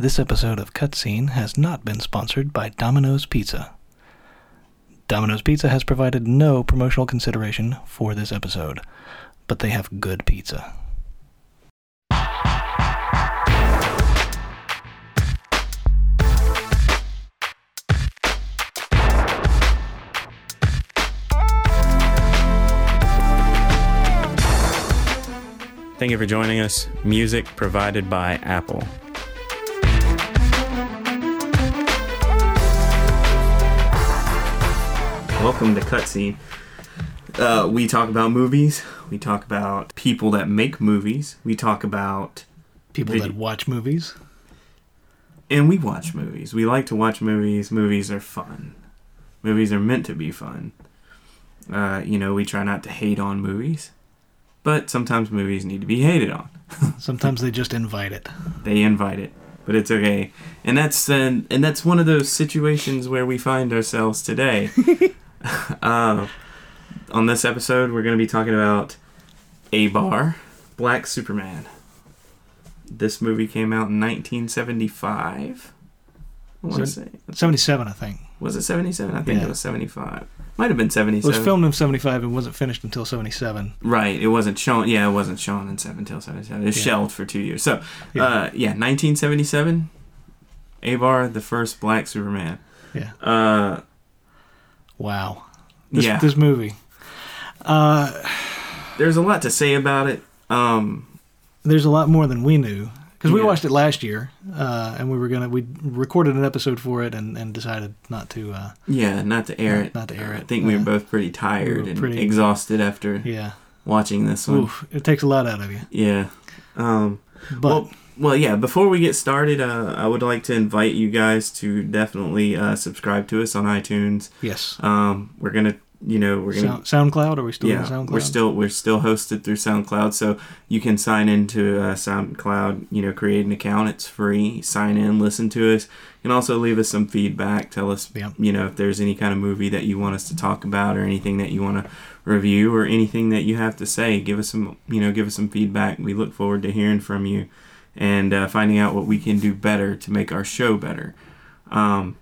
This episode of Cutscene has not been sponsored by Domino's Pizza. Domino's Pizza has provided no promotional consideration for this episode, but they have good pizza. Thank you for joining us. Music provided by Apple. Welcome to Cutscene. Uh, we talk about movies. We talk about people that make movies. We talk about, People Video- that watch movies. and we watch movies. We like to watch movies. Movies are fun. Movies are meant to be fun. Uh, you know, we try not to hate on movies, but sometimes movies need to be hated on. Sometimes they just invite it. they invite it but it's okay and that's uh, and that's one of those situations where we find ourselves today uh, on this episode we're going to be talking about Abar black superman this movie came out in 1975 I want to say 77, I think. was it 77 i think Yeah. it was 75 might have been 77. It was filmed in 75 and wasn't finished until 77. Right, it wasn't shown. Yeah, it wasn't shown in seven till seventy seven. It was Yeah. shelved for two years. So, Yeah. uh, yeah, nineteen seventy seven. Abar, the first Black Superman. Yeah. Uh, Wow. This, yeah. This movie. Uh, There's a lot to say about it. Um, there's a lot more than we knew because we Yeah. watched it last year, uh, and we were gonna we recorded an episode for it and, and decided not to. Uh, yeah, not to air Not- it. not to air it. I think we were Uh, both pretty tired were and pretty- exhausted after yeah. watching this one. Oof. It takes a lot out of you. Yeah. Um, But well, well, yeah. Before we get started, uh, I would like to invite you guys to definitely uh, subscribe to us on iTunes. yes. Um, we're gonna, you know, we're gonna Sound, SoundCloud. Are we still yeah, on SoundCloud? we're still we're still hosted through SoundCloud, so you can sign into uh, SoundCloud. You know, create an account. It's free. Sign in, listen to us, You can also leave us some feedback. Tell us, Yeah. you know, if there's any kind of movie that you want us to talk about, or anything that you want to review, or anything that you have to say. Give us some, you know, give us some feedback. We look forward to hearing from you and uh, finding out what we can do better to make our show better. Um,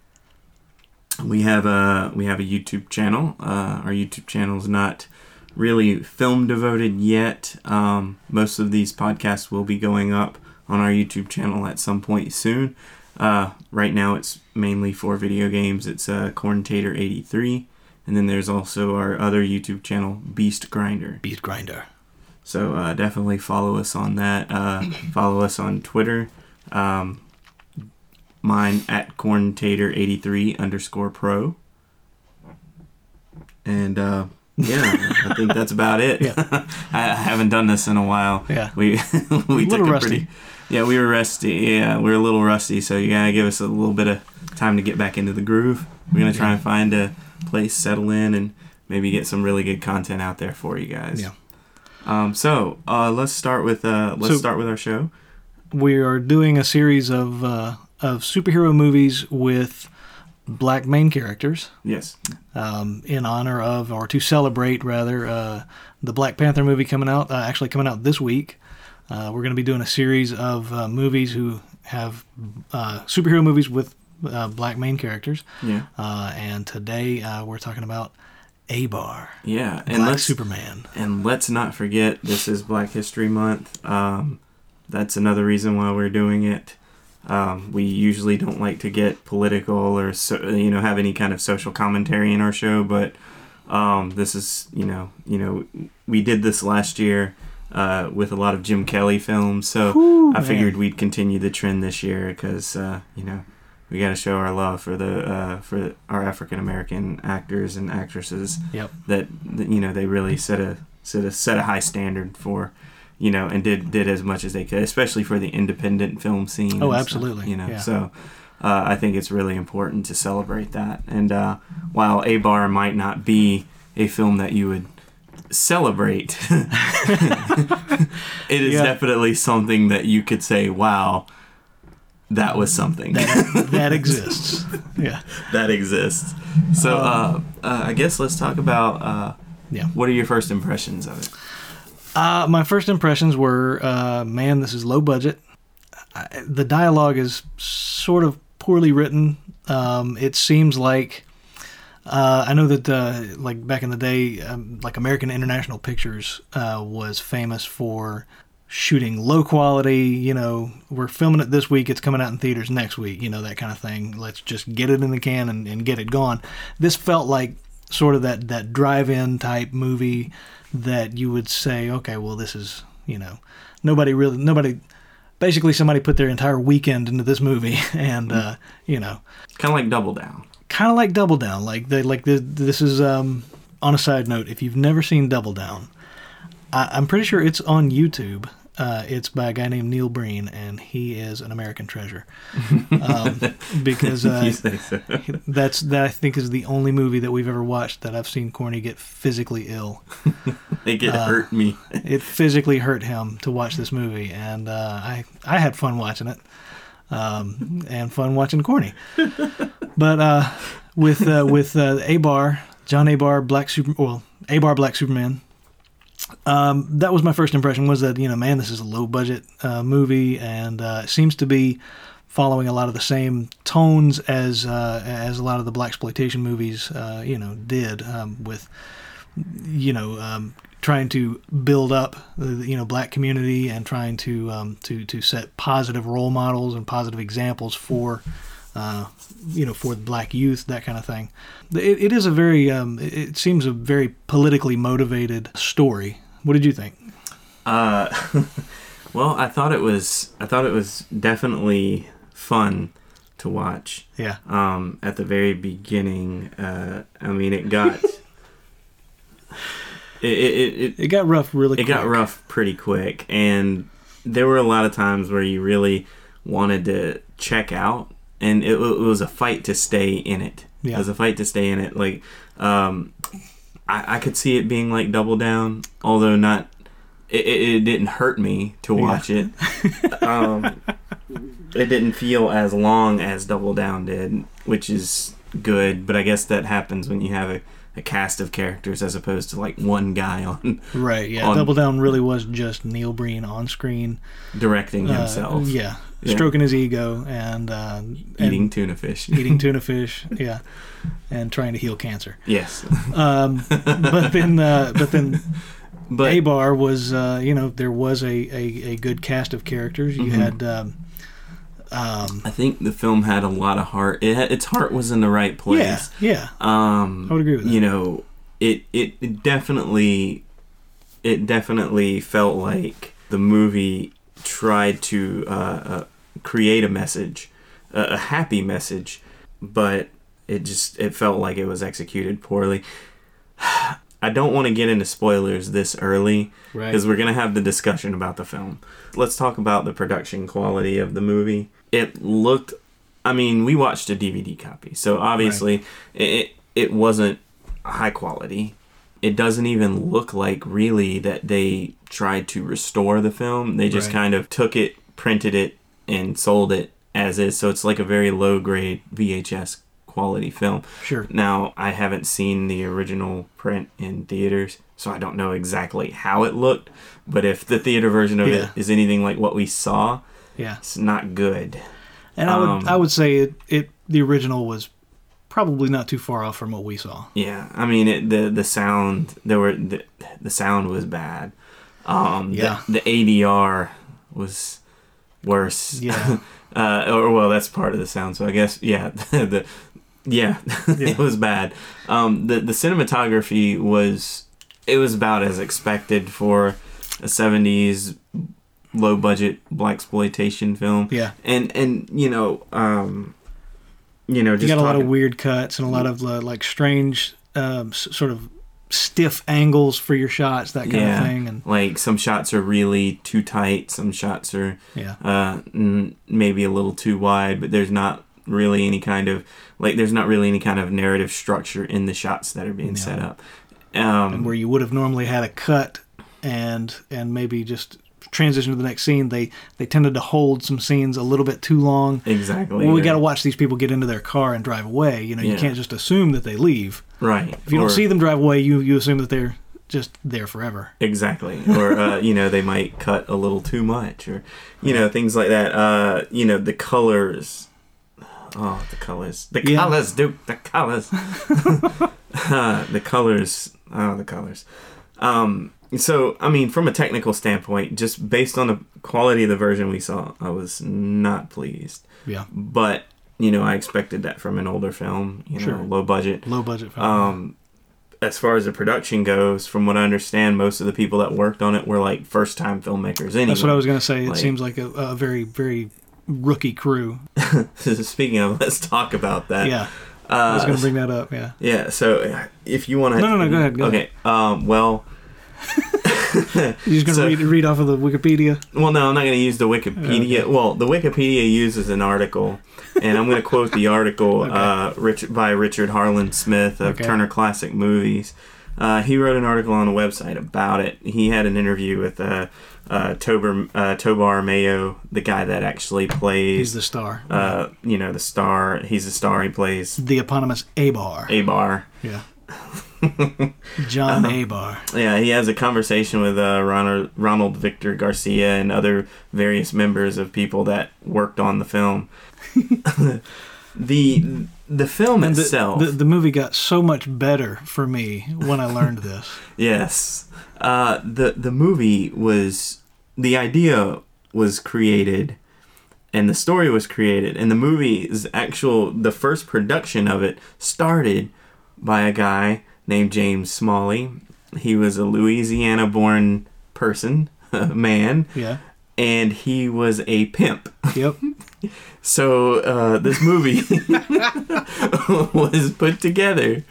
we have a we have a YouTube channel. Uh, our YouTube channel is not really film devoted yet. Um, most of these podcasts will be going up on our YouTube channel at some point soon. Uh, right now, it's mainly for video games. It's uh, Corntator eighty three, and then there's also our other YouTube channel, Beast Grinder. Beast Grinder. So uh, definitely follow us on that. Uh, follow us on Twitter. Um, mine at corntator83 underscore pro. And uh, yeah, I think that's about it. Yeah. I haven't done this in a while. Yeah. We we took a rusty. pretty. Yeah, we were rusty. Yeah, we were a little rusty. So you gotta give us a little bit of time to get back into the groove. We're gonna try and find a place, settle in, and maybe get some really good content out there for you guys. Yeah. Um, so uh, let's start with uh, let's So- start with our show. We are doing a series of uh, of superhero movies with black main characters. Yes. um, in honor of, or to celebrate rather, uh, the Black Panther movie coming out, uh, actually coming out this week. Uh, we're going to be doing a series of uh, movies who have uh, superhero movies with uh, black main characters. Yeah. Uh, and today uh, we're talking about Abar, Yeah. And Black let's Superman. and let's not forget this is Black History Month. Um, that's another reason why we're doing it. Um, we usually don't like to get political or so, you know have any kind of social commentary in our show, but um, this is you know you know we did this last year uh, with a lot of Jim Kelly films, so Whew, I man. figured we'd continue the trend this year because uh, you know we got to show our love for the uh, for our African American actors and actresses Yep. that, that you know they really set a set a set a high standard for you know and did did as much as they could especially for the independent film scene Oh, and stuff, absolutely, you know yeah. so uh, I think it's really important to celebrate that and uh, while Abar might not be a film that you would celebrate it is Yeah. definitely something that you could say wow that was something That, that exists. Yeah. that exists so uh, uh, I guess let's talk about uh, Yeah. what are your first impressions of it Uh, my first impressions were, uh, man, this is low budget. I, the dialogue is sort of poorly written. Um, it seems like uh, I know that uh, like back in the day, um, like American International Pictures uh, was famous for shooting low quality. You know, we're filming it this week; it's coming out in theaters next week. You know that kind of thing. Let's just get it in the can and, and get it gone. This felt like sort of that that drive-in type movie that you would say, okay, well, this is you know, nobody really nobody. Basically, somebody put their entire weekend into this movie, and uh, you know, Kind of like Double Down. kind of like Double Down. Like they like the, this is um, on a side note. If you've never seen Double Down, I, I'm pretty sure it's on YouTube. Uh, it's by a guy named Neil Breen, and he is an American treasure. Um, because uh, so. that's that I think is the only movie that we've ever watched that I've seen Corny get physically ill. Get uh, hurt me. It physically hurt him to watch this movie, and uh, I I had fun watching it, um, and fun watching Corny. But uh, with uh, with uh, Abar, John Abar, Black Super, well, Abar Black Superman. Um, that was my first impression. Was that you know, man, this is a low budget uh, movie, and uh, it seems to be following a lot of the same tones as uh, as a lot of the black exploitation movies, uh, you know, did um, with you know um, trying to build up the you know black community and trying to um, to to set positive role models and positive examples for uh, you know for the black youth that kind of thing. It, it is a very um, it seems a very politically motivated story. What did you think? Uh, well, I thought it was. I thought it was definitely fun to watch. Yeah, Um, at the very beginning, uh, I mean, it got. it, it, it, it got rough really. it got rough pretty quick and there were a lot of times where you really wanted to check out and it, it was a fight to stay in it it was a fight to stay in it like um i, I could see it being like double down although not it, it, it didn't hurt me to watch it um it didn't feel as long as double down did which is good but i guess that happens when you have a, a cast of characters as opposed to like one guy on Right. Yeah. on- Double Down really was just Neil Breen on screen. directing uh, himself, yeah, Yeah. Stroking his ego and uh, and eating tuna fish. eating tuna fish. Yeah, and trying to heal cancer. yes, Um, but then, uh, but then, but Abar was, uh, you know, there was a, a, a good cast of characters. You Mhm. had, um, um, I think the film had a lot of heart. It had, its heart was in the right yeah, place. yeah, Um, I would agree with that. You know, it, it it definitely it definitely felt like the movie tried to uh, uh, create a message, a, a happy message, but it just it felt like it was executed poorly. I don't want to get into spoilers this early right. because we're gonna have the discussion about the film. Let's talk about the production quality of the movie. It looked, I mean, we watched a DVD copy, so obviously it it wasn't high quality. It doesn't even look like really that they tried to restore the film. They just Right. kind of took it, printed it, and sold it as is. So it's like a very low grade VHS quality film. Sure. Now, I haven't seen the original print in theaters, so I don't know exactly how it looked. But if the theater version of Yeah. it is anything like what we saw, Yeah. it's not good. And I would, Um, I would say it, it, the original was probably not too far off from what we saw. Yeah, I mean it, the the sound there were the, the sound was bad. Um, Yeah. The, the ADR was worse. Yeah. uh, or well, that's part of the sound. So I guess yeah, the yeah, Yeah. it was bad. Um, the the cinematography was it was about as expected for a '70s low budget black exploitation film. Yeah. And and you know um, you know You just got a lot of weird cuts and a lot of uh, like strange, um, s- sort of stiff angles for your shots, that kind Yeah. of thing. And like some shots are really too tight some shots are yeah, uh, n- maybe a little too wide but there's not really any kind of like there's not really any kind of narrative structure in the shots that are being set up and um, where you would have normally had a cut and and maybe just transition to the next scene, they they tended to hold some scenes a little bit too long. exactly Well, we or- got to watch these people get into their car and drive away. You know, you can't just assume that they leave. right If you don't see them drive away, you you assume that they're just there forever. Exactly. Or, uh, you know, they might cut a little too much or, you know, things like that. Uh, you know, the colors. Oh, the colors. The Yeah. colors, Duke. The colors. uh, the colors. Oh, the colors. Um, so, I mean, from a technical standpoint, just based on the quality of the version we saw, I was not pleased. Yeah, But, you know, I expected that from an older film, you know, Sure. low budget. low budget film. Um, as far as the production goes, from what I understand, most of the people that worked on it were like first time filmmakers. Anyway, That's what I was gonna say. It like- seems like a, a very very rookie crew. Speaking of, let's talk about that. Yeah, I was Uh, gonna bring that up. Yeah. yeah. So uh, if you want to, No, no, no, go ahead, go okay. Um. Well. You're just gonna So- read read off of the Wikipedia. Well, no, I'm not going to use the Wikipedia. Okay. Well, the Wikipedia uses an article, and I'm going to quote the article Okay. uh, Rich, by Richard Harland Smith of Okay. Turner Classic Movies. Uh, he wrote an article on the website about it. He had an interview with uh, uh, Tober, uh, Tobar Mayo, the guy that actually plays. He's the star. uh, you know, the star. He's the star. He plays the eponymous Abar. Abar. yeah. John Uh-huh. Abar. Yeah, he has a conversation with uh, Ronald, Ronald Victor Garcia and other various members of people that worked on the film. the the film And the, itself, the, the movie got so much better for me when I learned this. yes, uh, the the movie was the idea was created, and the story was created, and the movie's actual the first production of it started by a guy named James Smalley. He was a Louisiana-born person, man, Yeah. and he was a pimp. Yep. So uh, this movie was put together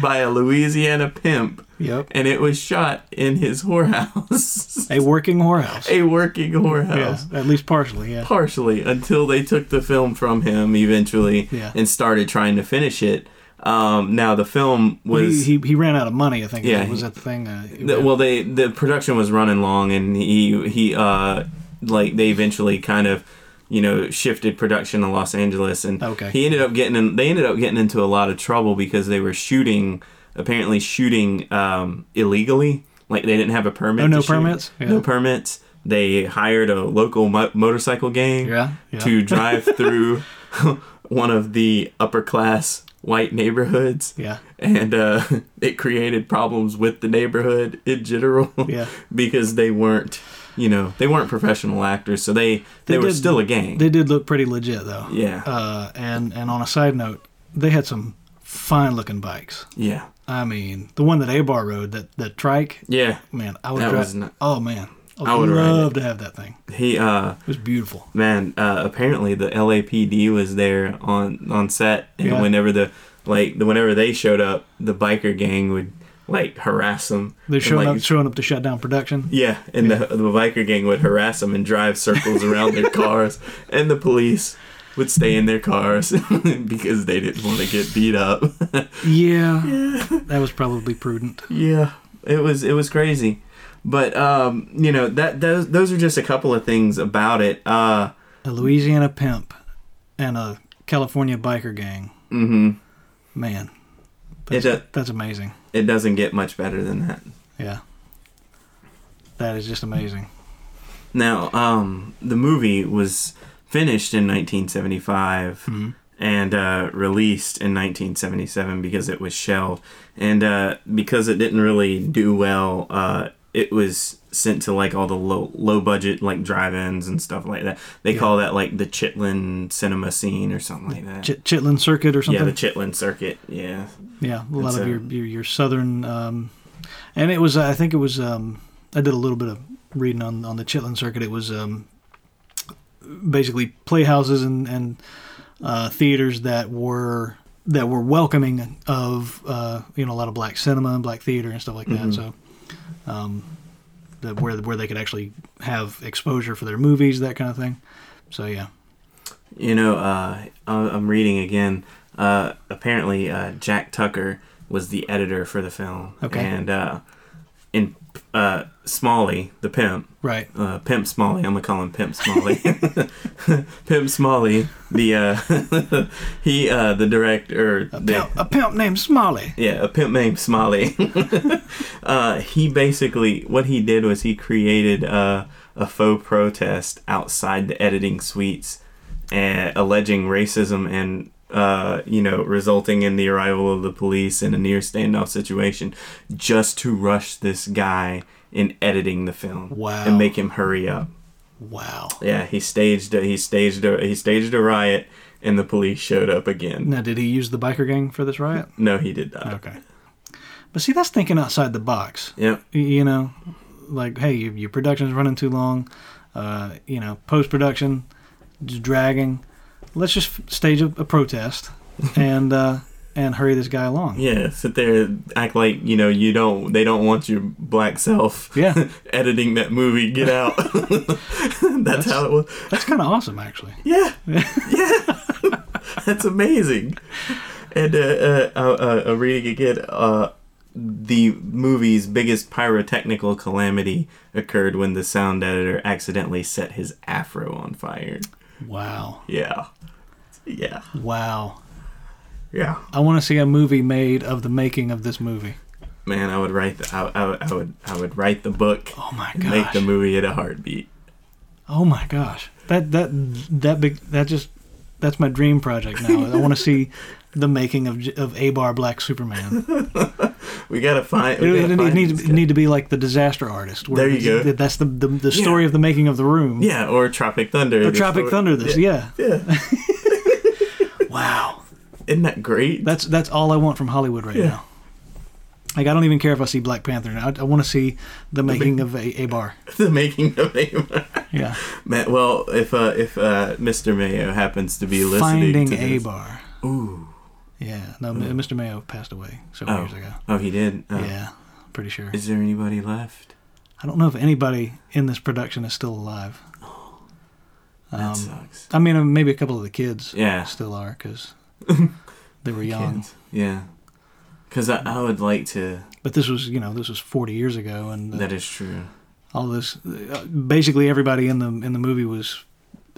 by a Louisiana pimp, Yep. and it was shot in his whorehouse, A working whorehouse. a working yeah. whorehouse. At least partially. Yeah. Partially until they took the film from him eventually Yeah. and started trying to finish it. Um, now the film was he, he he ran out of money. I think. Yeah, Was that the thing? Uh, The- well they the production was running long and he he uh like they eventually kind of you know shifted production to Los Angeles and Okay. he ended up getting in, they ended up getting into a lot of trouble because they were shooting apparently shooting um illegally like they didn't have a permit Oh, no shoot. permits? Yeah. no permits they hired a local mo- motorcycle gang yeah. Yeah. to drive through one of the upper class white neighborhoods yeah. and uh, it created problems with the neighborhood in general Yeah. because they weren't you know they weren't professional actors so they they, They were did- still a gang They did look pretty legit though. yeah Uh, and and on a side note, they had some fine looking bikes. yeah I mean, the one that Abar rode, that that trike, yeah man, I would That drive. was not- oh man, I would, love to have that thing. he uh It was beautiful. man uh apparently the LAPD was there on on set and Yeah. whenever the like the whenever they showed up the biker gang would like harass them They're And, showing like, up, showing up to shut down production. Yeah, and The, the biker gang would harass them and drive circles around their cars, and the police would stay in their cars because they didn't want to get beat up. yeah, Yeah, that was probably prudent. yeah, it was it was crazy, but um, you know that those those are just a couple of things about it. Uh, A Louisiana pimp and a California biker gang. hmm Man, that's, do- that's amazing. It doesn't get much better than that. Yeah, that is just amazing. Now, um, the movie was finished in 1975 Mhm. and uh, released in 1977 because it was shelved, and uh, because it didn't really do well, uh, it was sent to like all the low low budget like drive-ins and stuff like that. They Yeah. call that like the Chitlin cinema scene or something like that. Ch- Chitlin Circuit or something. yeah, the Chitlin circuit. Yeah, Yeah, a lot of your, your your southern, um, and it was I think it was um, I did a little bit of reading on on the Chitlin circuit. It was um, basically playhouses and and uh, theaters that were that were welcoming of uh, you know a lot of black cinema and black theater and stuff like that. Mhm. So. Um, that where where they could actually have exposure for their movies, that kind of thing. So yeah, You know, uh, I'm reading again. Uh, apparently, uh, Jack Tucker was the editor for the film, Okay. and uh, Smalley, the pimp, Right. uh, Pimp Smalley. I'm gonna call him Pimp Smalley. Pimp Smalley, the uh, he uh, the director, A the, pimp, a pimp named Smalley. yeah, a pimp named Smalley. uh, he basically what he did was he created uh, a faux protest outside the editing suites, and alleging racism and uh, you know resulting in the arrival of the police in a near standoff situation, just to rush this guy in editing the film Wow. and make him hurry up. Wow. Yeah, he staged a, he staged a, he staged a riot, and the police showed up again. Now, did he use the biker gang for this riot? No, he did not. Okay. But see, that's thinking outside the box. Yep. You know, like, hey, your, your production's running too long. Uh, you know, post production, just dragging. Let's just stage a, a protest and uh, and hurry this guy along. Yeah, sit there, act like you know you don't. They don't want your black self. Yeah. editing that movie. Get out. That's, how it was. That's kind of awesome, actually. Yeah, yeah. That's amazing. And uh, uh, uh, uh, uh, reading again, uh, the movie's biggest pyrotechnical calamity occurred when the sound editor accidentally set his afro on fire. Wow. Yeah, yeah, Wow. yeah. I want to see a movie made of the making of this movie. Man, I would write the. I, I, I would. I would write the book. Oh my gosh. Make the movie at a heartbeat. Oh my gosh. That that that big that just that's my dream project now. I want to see the making of of Abar Black Superman. We gotta find. It, We gotta it find need to need to be like the disaster artist. There you go. That's the the, the story of the making of the room. Yeah, or Tropic Thunder. Or Tropic story- Thunder. This. Yeah. Yeah. Wow. Isn't that great? That's that's all I want from Hollywood right Yeah. now. Like I don't even care if I see Black Panther. Now. I, I want to see the making of a, a bar. the making of a bar. Yeah. Man, well, if uh, if uh, Mr. Mayo happens to be listening Finding to this, Abar. ooh, Yeah. No, Mr. Mayo passed away several oh, years ago. oh, he did. Oh. Yeah. Pretty sure. Is there anybody left? I don't know if anybody in this production is still alive. That Um, sucks. I mean, maybe a couple of the kids Yeah. still are because they were young. Kids. Yeah. Because I, I would like to. But this was, you know, this was 40 years ago, and uh, That is true. all this, uh, basically everybody in the in the movie was,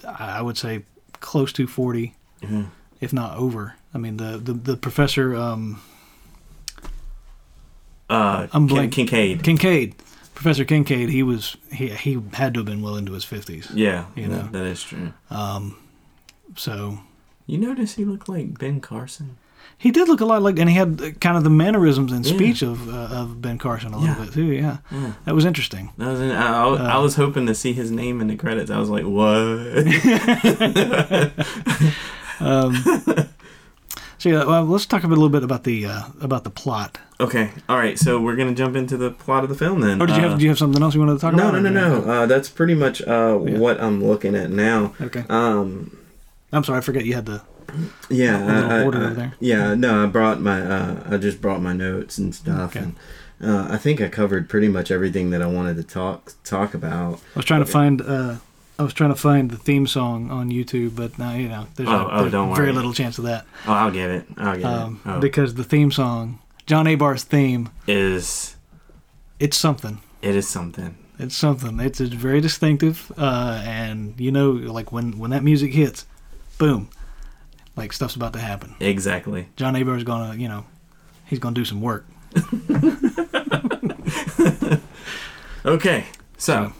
I would say, close to 40, Yeah. if not over. I mean, the the, the professor um, Uh, I'm Kin- Kincaid. Kincaid, Professor Kincaid, he was he he had to have been well into his 50s. yeah, You that- know. that is true. Um, so You notice he looked like Ben Carson. He did look a lot like, and he had kind of the mannerisms and Yeah. speech of uh, of Ben Carson a little Yeah. bit too. Yeah, Yeah. that was interesting. That was. I, I, I Uh, was hoping to see his name in the credits. I was like, what? Um, so yeah, well, let's talk a little bit about the uh, about the plot. okay. All right. So we're gonna jump into the plot of the film then. Or did you Uh, have did you have something else you wanted to talk no, about? no, no, or- no. Uh, that's pretty much uh, Yeah. what I'm looking at now. Okay, Um, I'm sorry, I forget you had the. yeah, I- I- order I- over there. yeah. No, I brought my. Uh, I just brought my notes and stuff, Okay. and uh, I think I covered pretty much everything that I wanted to talk talk about. I was trying to find. Uh, I was trying to find the theme song on YouTube, but now you know there's, Oh, no- oh, there's very little chance of that Oh, I'll get it. I'll get um, it. Oh, because the theme song, John Abar's theme, is it's something. it is something. It's something. It's, it's very distinctive, uh, and you know, like when when that music hits, boom, like stuff's about to happen. Exactly. John Abar's gonna, you know, he's gonna do some work. Okay. So,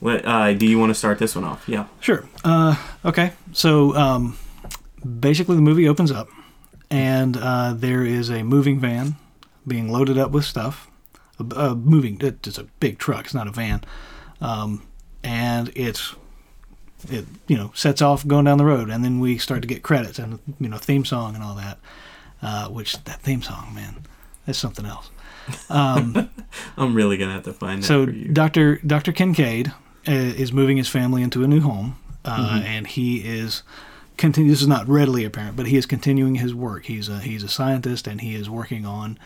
what uh, do you want to start this one off? Yeah. Sure. Uh, okay. So um, basically, the movie opens up, and uh, there is a moving van being loaded up with stuff. A, moving. It's a big truck. It's not a van. Um, and it's it you know sets off going down the road, and then we start to get credits and you know theme song and all that. Uh, which that theme song, man, that's something else. Um, I'm really gonna have to find that so. Dr. Dr. Kincaid is moving his family into a new home, uh, Mm-hmm. and he is continue. This is not readily apparent, but he is continuing his work. He's a he's a scientist, and he is working on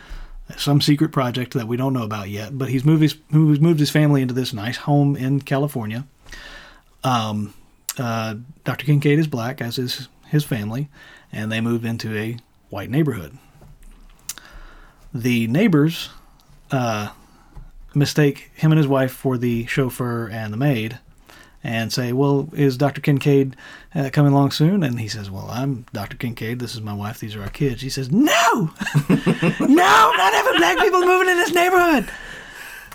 some secret project that we don't know about yet. But he's moved his he's moved his family into this nice home in California. Um, uh, Dr. Kincaid is black, as is his family, and they move into a white neighborhood. The neighbors uh, mistake him and his wife for the chauffeur and the maid and say, Well, is Dr. Kincaid uh, coming along soon? And he says, Well, I'm Dr. Kincaid. This is my wife. These are our kids. He says, No! no, not having black people moving in this neighborhood.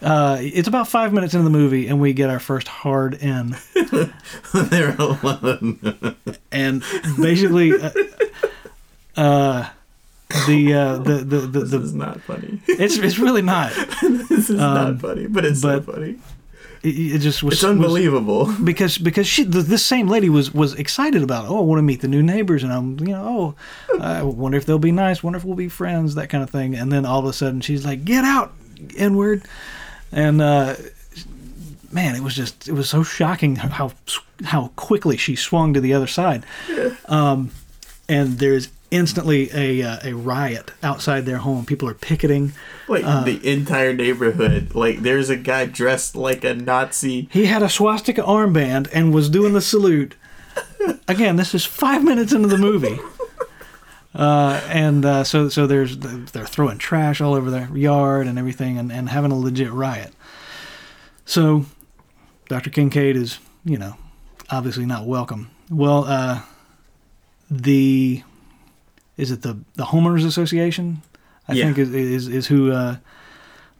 Uh, it's about five minutes into the movie, and we get our first hard in. They're alone. And basically, uh, uh, the, uh, the, the, the, this the, is not funny. it's, it's really not. this is Um, not funny, but it's but- so funny. It, it just was It's unbelievable. because because she th this same lady was was excited about oh I want to meet the new neighbors and I'm you know oh I wonder if they'll be nice wonder if we'll be friends that kind of thing and then all of a sudden she's like get out inward and uh, man it was just it was so shocking how how quickly she swung to the other side um, and there's instantly a uh, a riot outside their home people are picketing Like uh, the entire neighborhood. Like there's a guy dressed like a Nazi. He had a swastika armband and was doing the salute. Again, this is five minutes into the movie, uh, and uh, so so there's they're throwing trash all over their yard and everything, and, and having a legit riot. So, Dr. Kincaid is you know obviously not welcome. Well, uh, the is it the the homeowners association? I Yeah. think is is is who uh,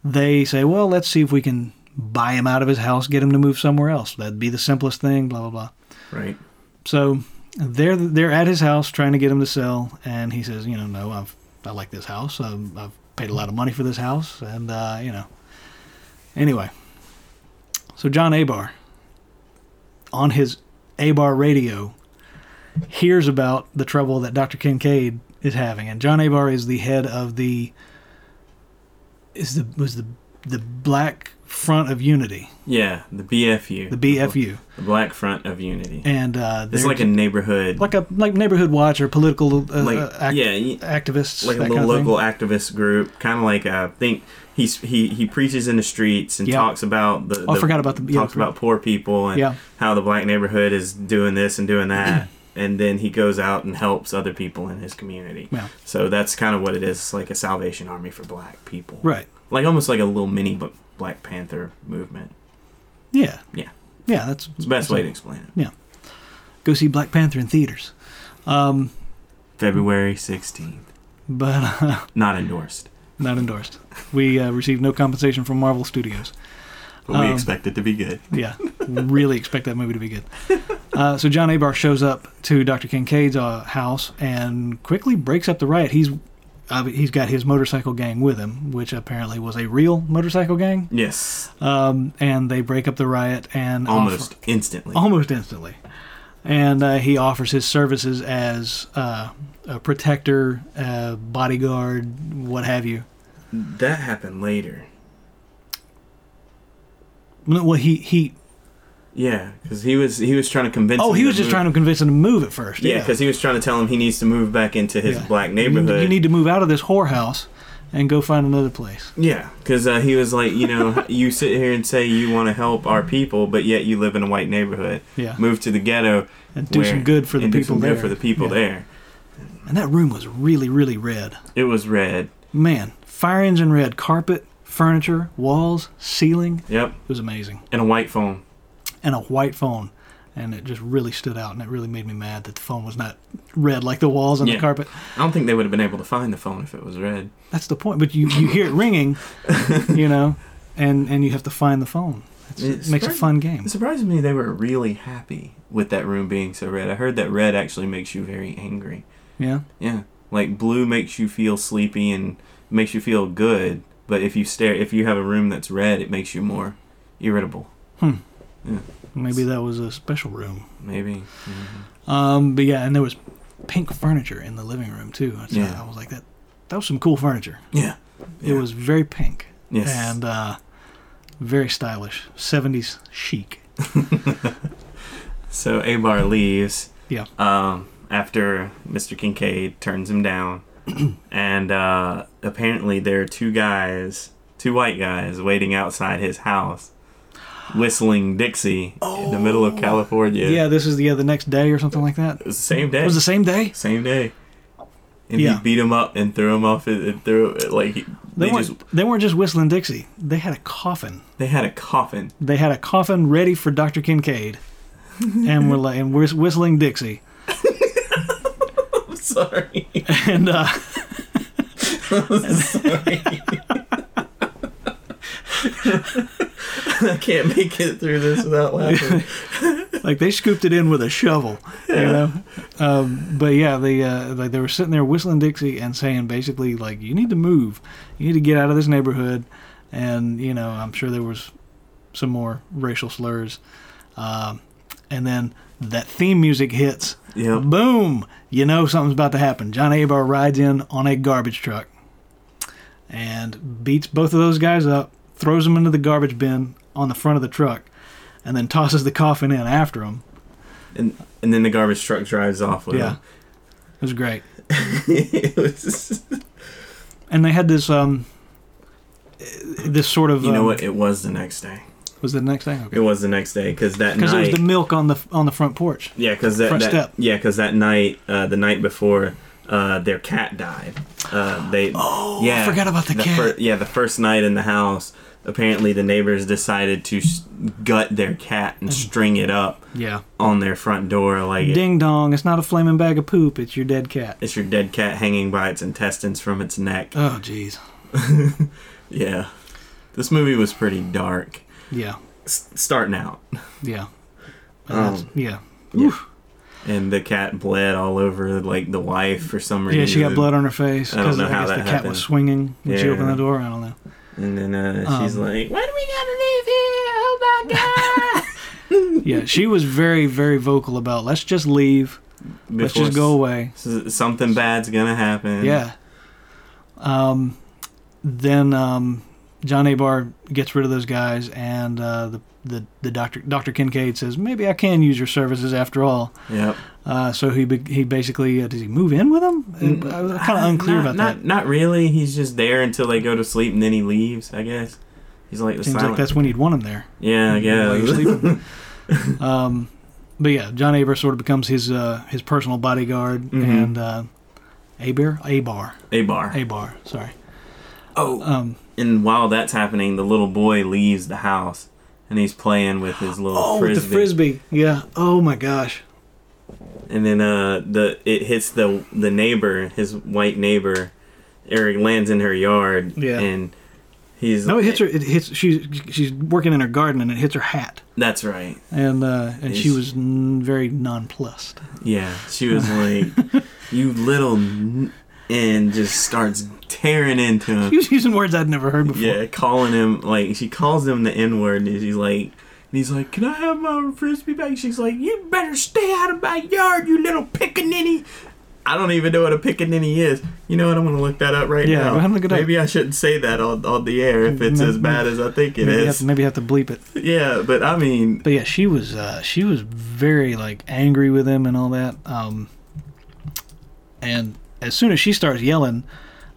they say. Well, let's see if we can buy him out of his house, get him to move somewhere else. That'd be the simplest thing. Blah blah blah. Right. So they're they're at his house trying to get him to sell, and he says, you know, no, I've I like this house. Um, I've paid a lot of money for this house, and uh, you know. Anyway, so John Abar on his Abar radio hears about the trouble that Dr. Kincaid is having, and John Abar is the head of the is the was the the Black Front of Unity, Yeah, the BFU. the BFU, The Black Front of Unity. and uh, it's like a neighborhood. like a like neighborhood watch or political uh, like uh, act- yeah, activists, like a little local activist group, kind of like I think he's he he preaches in the streets and Yeah. talks about the, Oh, I forgot about the- yeah, talks the- about poor people and Yeah. how the black neighborhood is doing this and doing that, and then he goes out and helps other people in his community. Yeah. So that's kind of what it is. It's like a Salvation Army for black people. Right. Like almost like a little mini Black Panther movement. Yeah. Yeah. Yeah. That's It's the best way to explain it. Yeah. Go see Black Panther in theaters. Um, February sixteenth, but uh, not endorsed, not endorsed. We uh, received no compensation from Marvel Studios. But we Um, expect it to be good. Yeah, really expect that movie to be good. Uh, so John Abar shows up to Dr. Kincaid's uh, house and quickly breaks up the riot. He's uh, he's got his motorcycle gang with him, which apparently was a real motorcycle gang. Yes, Um, and they break up the riot and offer- almost instantly. almost instantly. And uh, he offers his services as uh, a protector, uh, bodyguard, what have you. That happened later. Well, he he. Yeah, because he was he was trying to convince. Oh, he was just move. trying to convince him to move at first. Yeah, because he was trying to tell him he needs to move back into his Yeah. black neighborhood. You need to move out of this whorehouse and go find another place. yeah, because uh, he was like, you know, you sit here and say you want to help our people, but yet you live in a white neighborhood. Yeah, Move to the ghetto and do some good for the people some there. good for the people Yeah. there. And that room was really, really red. It was red. Man, fire engine red carpet, furniture, walls, ceiling. Yep, It was amazing. and a white phone. and a white phone. And it just really stood out, and it really made me mad that the phone was not red like the walls and Yeah. the carpet. I don't think they would have been able to find the phone if it was red. That's the point. But you, you hear it ringing, you know, and, and you have to find the phone. It makes a fun game. It surprised me they were really happy with that room being so red. I heard that red actually makes you very angry. Yeah. Yeah, like blue makes you feel sleepy and makes you feel good, but if you stare, if you have a room that's red, it makes you more irritable. Hmm. Yeah. Maybe that was a special room. Maybe. Mhm. Um, but yeah, and there was pink furniture in the living room too. So Yeah. I was like, that that was some cool furniture. Yeah. It was very pink Yes. and uh, very stylish, 70s chic. so Abar leaves. Yeah. Um, after Mr. Kincaid turns him down, and uh, apparently there are two guys, two white guys, waiting outside his house, whistling Dixie in the middle of Oh. California. Yeah, this is the uh, the next day or something like that. It was the same day. It was the same day. Same day. And Yeah. he beat him up and threw him off. And threw like he, They, They weren't. just They weren't just whistling Dixie. They had a coffin. they had a coffin. They had a coffin ready for Dr. Kincaid, and we're like, and we're whistling Dixie. Sorry. And uh, sorry. I can't make it through this without laughing. like they scooped it in with a shovel, you know. Um, but yeah, they uh, like they were sitting there whistling Dixie and saying basically like, you need to move, you need to get out of this neighborhood, and you know, I'm sure there was some more racial slurs, um, and then that theme music hits. Yep. Boom! You know something's about to happen. John Abar rides in on a garbage truck and beats both of those guys up, throws them into the garbage bin on the front of the truck, and then tosses the coffin in after him. And and then the garbage truck drives off with Yeah. It was great. it was, And they had this um this sort of you know um, what? It was the next day. Was it the next thing It was the next day because that because it was the milk on the on the front porch. yeah, because that, front that step. yeah, because that night, uh, the night before, uh, their cat died. Uh, they Oh, yeah, I forgot about the, cat. fir- yeah, the first night in the house, apparently the neighbors decided to gut their cat and string it up yeah. on their front door like it- Ding dong! It's not a flaming bag of poop. It's your dead cat. it's your dead cat hanging by its intestines from its neck. Oh, jeez. Yeah, this movie was pretty dark. Yeah. S- starting out, Yeah. Um, yeah. yeah. and the cat bled all over like the wife for some reason. Yeah, she got blood on her face I don't because know I, how guess the cat happened. was swinging when she Yeah. opened the door. I don't know. And then uh, she's Um, like, "When are we gonna leave here? Oh my god!" Yeah, she was very, very vocal about let's just leave, let's just go away. Something bad's gonna happen. Yeah. Um, then um, John Abar gets rid of those guys, and uh, the the the doctor Doctor Kincaid says maybe I can use your services after all. Yep. Uh, so he he basically uh, does he move in with them? I was kind of unclear not, about not, that. Not not really. He's just there until they go to sleep, and then he leaves. I guess he's like the Seems silent. like that's when he'd want him there. yeah, you're yeah. um, but yeah, John Aber sort of becomes his uh, his personal bodyguard, Mhm. and uh, Aber, Abar, A bar. Abar. Sorry. Oh, Um, and while that's happening, the little boy leaves the house, and he's playing with his little oh, frisbee. with the frisbee. Yeah. Oh my gosh. and then uh the it hits the the neighbor his white neighbor eric lands in her yard Yeah. and he's No, it hits her. It hits. She's she's working in her garden, and it hits her hat, that's right and uh, and she was n- very nonplussed. yeah she was like you little n-, and just starts tearing into him. She was using words I'd never heard before. yeah calling him like she calls him the n-word and she's like and he's like, "Can I have my frisbee back?" She's like, "You better stay out of my yard, you little pickaninny." I don't even know what a pickaninny is. You know what? I'm gonna look that up right Yeah, now. and look it up. Maybe I shouldn't say that on, on the air if it's Maybe- as bad as I think it maybe, have is. to, maybe have to bleep it. Yeah, but I mean, But yeah, she was uh, she was very like angry with him and all that. Um, and as soon as she starts yelling,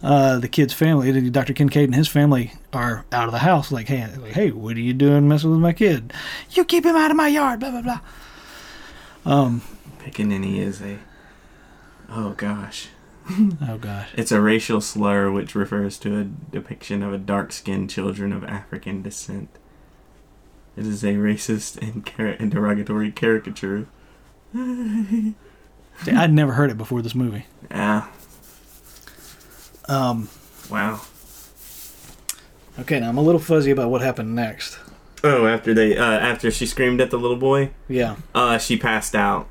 uh, the kid's family, Dr. Kincaid and his family, are out of the house. Like, hey, like, hey, what are you doing messing with my kid? You keep him out of my yard. Blah blah blah. Um. pickaninny is a. Oh gosh. Oh gosh. It's a racial slur which refers to a depiction of a dark skinned children of African descent. It is a racist and, car- and derogatory caricature. See, I'd never heard it before this movie. Ah, Um. wow. Okay, now I'm a little fuzzy about what happened next. Oh, after they, uh, after she screamed at the little boy, Yeah. uh, she passed out.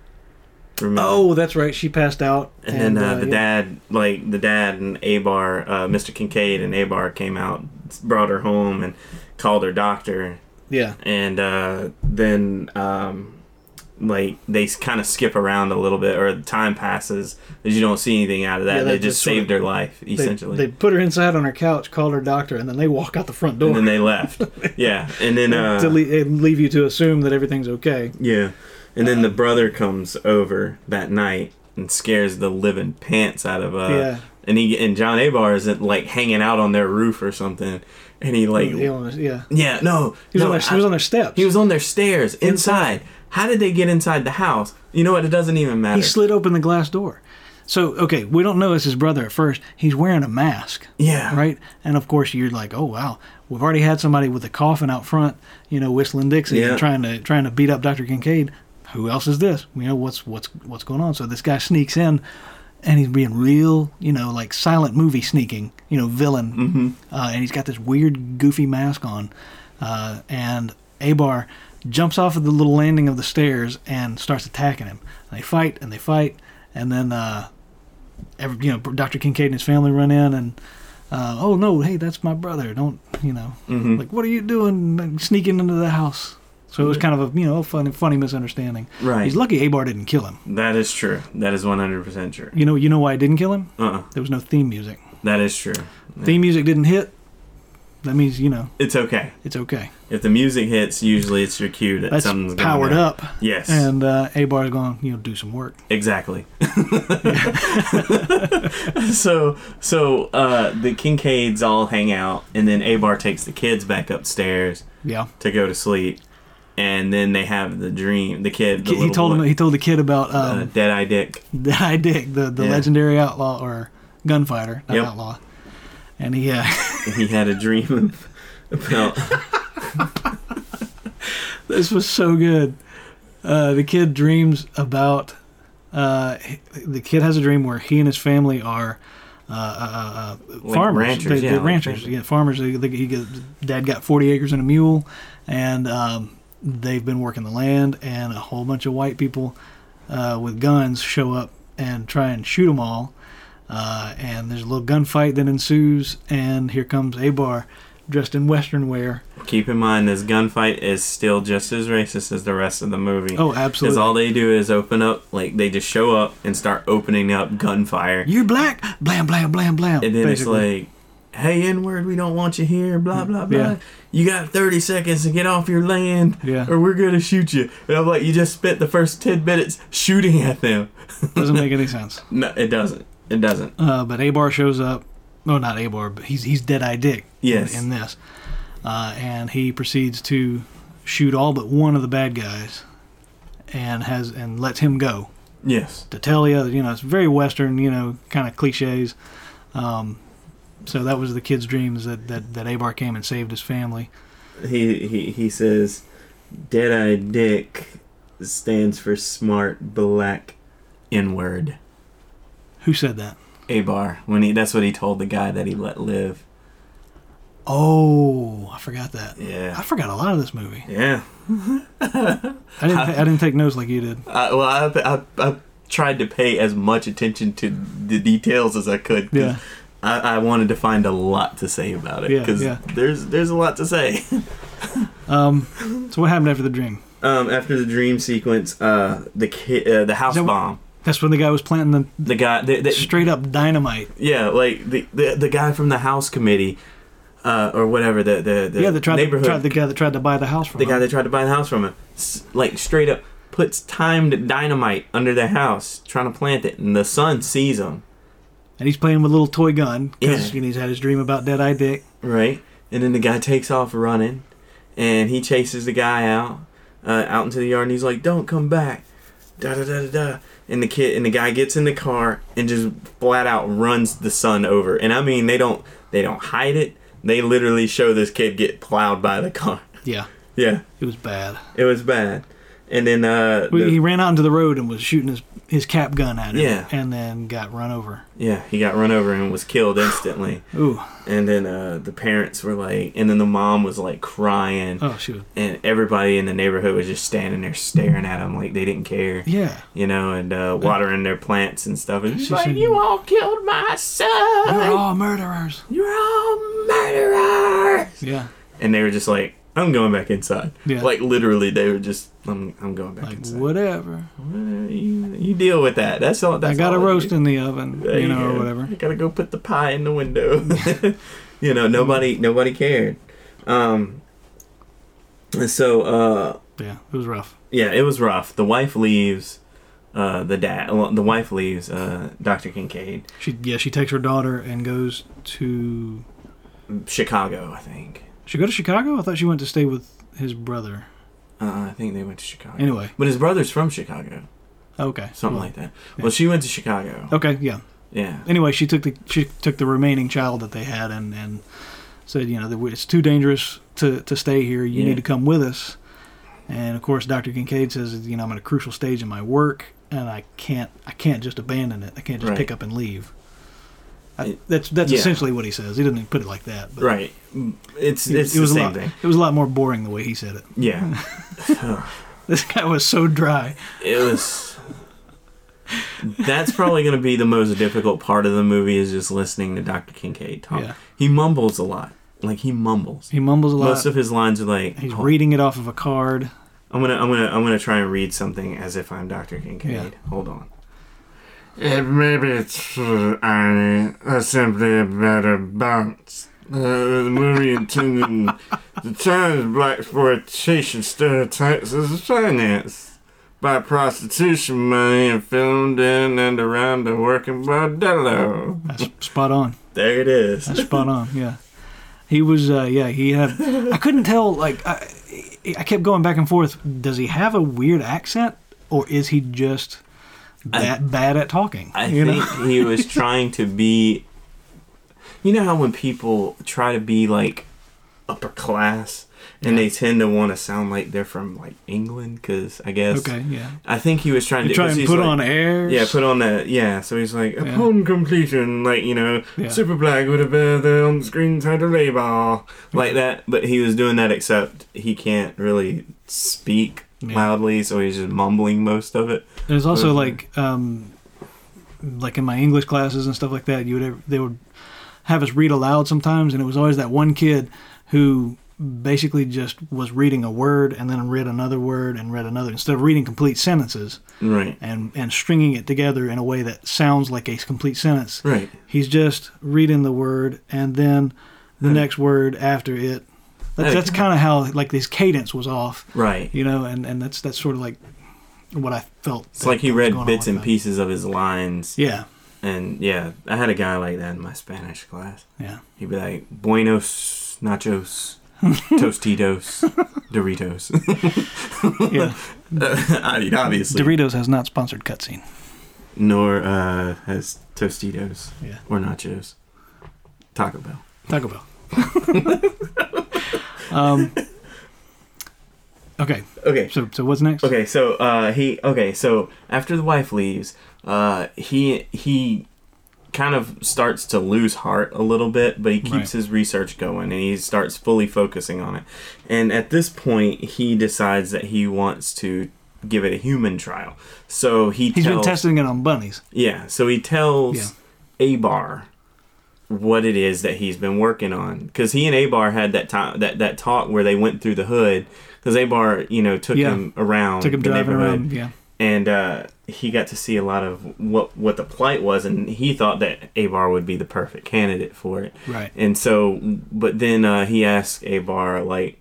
Remember? Oh, that's right. She passed out. And, then uh, the yeah. dad, like the dad and Abar, uh, Mr. Kincaid and Abar came out, brought her home, and called her doctor. Yeah. And uh, then, um, like they kind of skip around a little bit, or the time passes, but you don't see anything out of that. Yeah, they that just just saved of- her life, essentially. they put her inside on her couch, called her doctor, and then they walk out the front door. and then they left. yeah, and then uh, to leave, leave you to assume that everything's okay. Yeah. And then the brother comes over that night and scares the living pants out of uh yeah, and he and John Abar is like hanging out on their roof or something and he like yeah. yeah no He was, no, on their, he was on their steps. he was on their stairs inside. How did they get inside the house? You know what? It doesn't even matter. He slid open the glass door. So okay, we don't know it's his brother at first. He's wearing a mask, Yeah. right? And of course, you're like, oh wow, we've already had somebody with a coffin out front, you know, whistling Dixie Yeah. and trying to trying to beat up Dr. Kincaid. Who else is this? You know what's what's what's going on? So this guy sneaks in, and he's being real, you know, like silent movie sneaking, you know, villain. Mm-hmm. Uh, and he's got this weird, goofy mask on, uh, and Abar jumps off of the little landing of the stairs and starts attacking him. And they fight and they fight, and then uh, every, you know Dr. Kincaid and his family run in and. Uh, oh no! Hey, that's my brother. Don't you know? Mhm. Like, what are you doing, sneaking into the house? So it was kind of a you know funny, funny misunderstanding. Right. He's lucky Abar didn't kill him. That is true. That is one hundred percent true. You know, you know why I didn't kill him? Uh. uh There was no theme music. That is true. Theme music didn't hit. That means you know It's okay. it's okay. If the music hits, usually it's your cue that That's something's powered down. up, Yes. and uh, Abar's going you know do some work. Exactly. so so uh, the Kincaids all hang out, and then Abar takes the kids back upstairs Yeah, to go to sleep, and then they have the dream. The kid, the he told boy, him he told the kid about uh, um, Dead Eye Dick. that I dig the the Yeah. legendary outlaw or gunfighter, not Yep. outlaw, and he uh, he had a dream about. this was so good. Uh, the kid dreams about. Uh, the kid has a dream where he and his family are uh, uh, uh, Like farmers, ranchers, They- yeah, they're like ranchers. Yeah, farmers. They, they, he dad got forty acres and a mule, and um, they've been working the land. And a whole bunch of white people uh, with guns show up and try and shoot them all. Uh, and there's a little gunfight that ensues, and here comes Abar, dressed in Western wear. Keep in mind, this gunfight is still just as racist as the rest of the movie. Oh, absolutely. Because all they do is open up, like they just show up and start opening up gunfire, You're black, blam blam blam blam. and then basically. it's like, "Hey, N word, we don't want you here." Blah blah blah. Yeah. You got thirty seconds to get off your land, Yeah. or we're gonna shoot you. And I'm like, you just spent the first ten minutes shooting at them. doesn't make any sense. No, it doesn't. It doesn't. Uh, but Abar shows up. No, not Abar, but he's he's Dead Eye Dick. Yes. In, in this, uh, and he proceeds to shoot all but one of the bad guys, and has and lets him go. Yes. To tell you, you know, it's very Western, you know, kind of cliches. Um, so that was the kid's dreams that that that Abar came and saved his family. He he he says, "Dead Eye Dick stands for smart black N word." Who said that? Abar when he that's what he told the guy that he let live. Oh, I forgot that. Yeah, I forgot a lot of this movie. Yeah. I didn't. I didn't take notes like you did. I, well, I, I, I tried to pay as much attention to the details as I could. 'cause Yeah. I, I wanted to find a lot to say about it because yeah. there's there's a lot to say. Um, so what happened after the dream? Um, after the dream sequence, uh, the ki- uh, the house Is that what- bomb. That's when the guy was planting the The guy, the, the, straight up dynamite. yeah, like the, the the guy from the house committee, uh, or whatever the the, the yeah, the tried, neighborhood, tried the guy that tried to buy the house from the guy him. that tried to buy the house from him, like straight up puts timed dynamite under the house, trying to plant it, and the son sees him. and he's playing with a little toy gun because Yeah. you know, he's had his dream about Dead Eye Dick. right? And then the guy takes off running, and he chases the guy out, uh, out into the yard, and he's like, "Don't come back!" Da da da da da. And the kid and the guy gets in the car and just flat out runs the son over. And I mean, they don't they don't hide it. They literally show this kid get plowed by the car. Yeah, Yeah, it was bad. it was bad. And then uh, the- he ran out into the road and was shooting his his cap gun at him. Yeah. and then got run over. yeah, he got run over and was killed instantly. Ooh, and then uh, the parents were like, and then the mom was like crying. oh shoot. and everybody in the neighborhood was just standing there staring at them like they didn't care, Yeah, you know, and uh, watering their plants and stuff. And she's like, said- "You all killed my son. you're all murderers. You're all murderers." Yeah, And they were just like, "I'm going back inside." Yeah. Like literally, they were just, "I'm, I'm going back like inside." whatever. Whatever, You, you deal with that. That's all. That's I got a roast in the oven, There you know, go. or whatever. I gotta go put the pie in the window. you know, nobody, nobody cared. Um. So, uh, Yeah, it was rough. Yeah, it was rough. The wife leaves. Uh, the dad. Well, the wife leaves. Uh, Doctor Kincaid, She yeah, she takes her daughter and goes to. Chicago, I think. She go to Chicago. I thought she went to stay with his brother. Uh, I think they went to Chicago. Anyway, But his brother's from Chicago. Okay. something Well, like that. Well, she went to Chicago. Okay. Yeah. Yeah. Anyway, she took the she took the remaining child that they had and and said, you know, that it's too dangerous to to stay here. You Yeah. need to come with us. And of course, Dr. Kincaid says, you know, I'm at a crucial stage in my work, and I can't I can't just abandon it. I can't just Right. pick up and leave. I, that's that's yeah. essentially what he says. He doesn't put it like that, but Right. It's it, it's it was the a same lot, thing. It was a lot more boring the way he said it. Yeah. This guy was so dry. it was. That's probably going to be the most difficult part of the movie is just listening to Dr. Kincaid talk. Yeah. He mumbles a lot. Like he mumbles. He mumbles a lot. Most of his lines are like He's "Hold- reading it off of a card. I'm gonna I'm gonna I'm gonna try and read something as if I'm Dr. Kincaid. Yeah. Hold on. It maybe it's. That's simply a better bounce. Uh, the movie intended to challenge blaxploitation stereotypes as a finance by prostitution money and filmed in and around the working bordello. That's spot on. There it is. That's spot on. Yeah, he was. Uh, yeah, he had. I couldn't tell. Like, I, I kept going back and forth. Does he have a weird accent, or is he just that bad at talking? I you think know? he was trying to be. You know how when people try to be like upper class and they tend to want to sound like they're from like England because I guess Okay. Yeah. I think he was trying You to try and put like- on airs. Yeah, put on that. Yeah, so he's like, Yeah. upon completion, like you know, Yeah. Super Black would have been the on-screen title label, like that. But he was doing that, except he can't really speak Yeah. loudly, so he's just mumbling most of it. There's also Mhm. like, um, like in my English classes and stuff like that, you would they would have us read aloud sometimes, and it was always that one kid who basically just was reading a word and then read another word and read another instead of reading complete sentences Right, and and stringing it together in a way that sounds like a complete sentence. right. He's just reading the word and then the Hmm. next word after it. That's, that's kind of how like his cadence was off, Right. you know, and, and that's that's sort of like what I felt. It's like he read bits and pieces. of his lines, Yeah, and yeah, I had a guy like that in my Spanish class. yeah. He'd be like, "Buenos nachos, Tostitos, Doritos." Yeah. I mean, obviously, Doritos has not sponsored cutscene. nor uh, has Tostitos Yeah. or nachos. Taco Bell. Taco Bell. um. Okay, Okay. so so what's next? Okay, so uh, he okay, so after the wife leaves, uh, he he kind of starts to lose heart a little bit, but he keeps Right. his research going and he starts fully focusing on it. And at this point, he decides that he wants to give it a human trial. So he He's tells been testing it on bunnies. yeah, so he tells Yeah. Abar what it is that he's been working on because he and Abar had that time that that talk where they went through the hood because Abar you know took Yeah. him around Took him the driving neighborhood around. Yeah. and uh, he got to see a lot of what what the plight was and he thought that Abar would be the perfect candidate for it Right. and so but then uh, he asked Abar like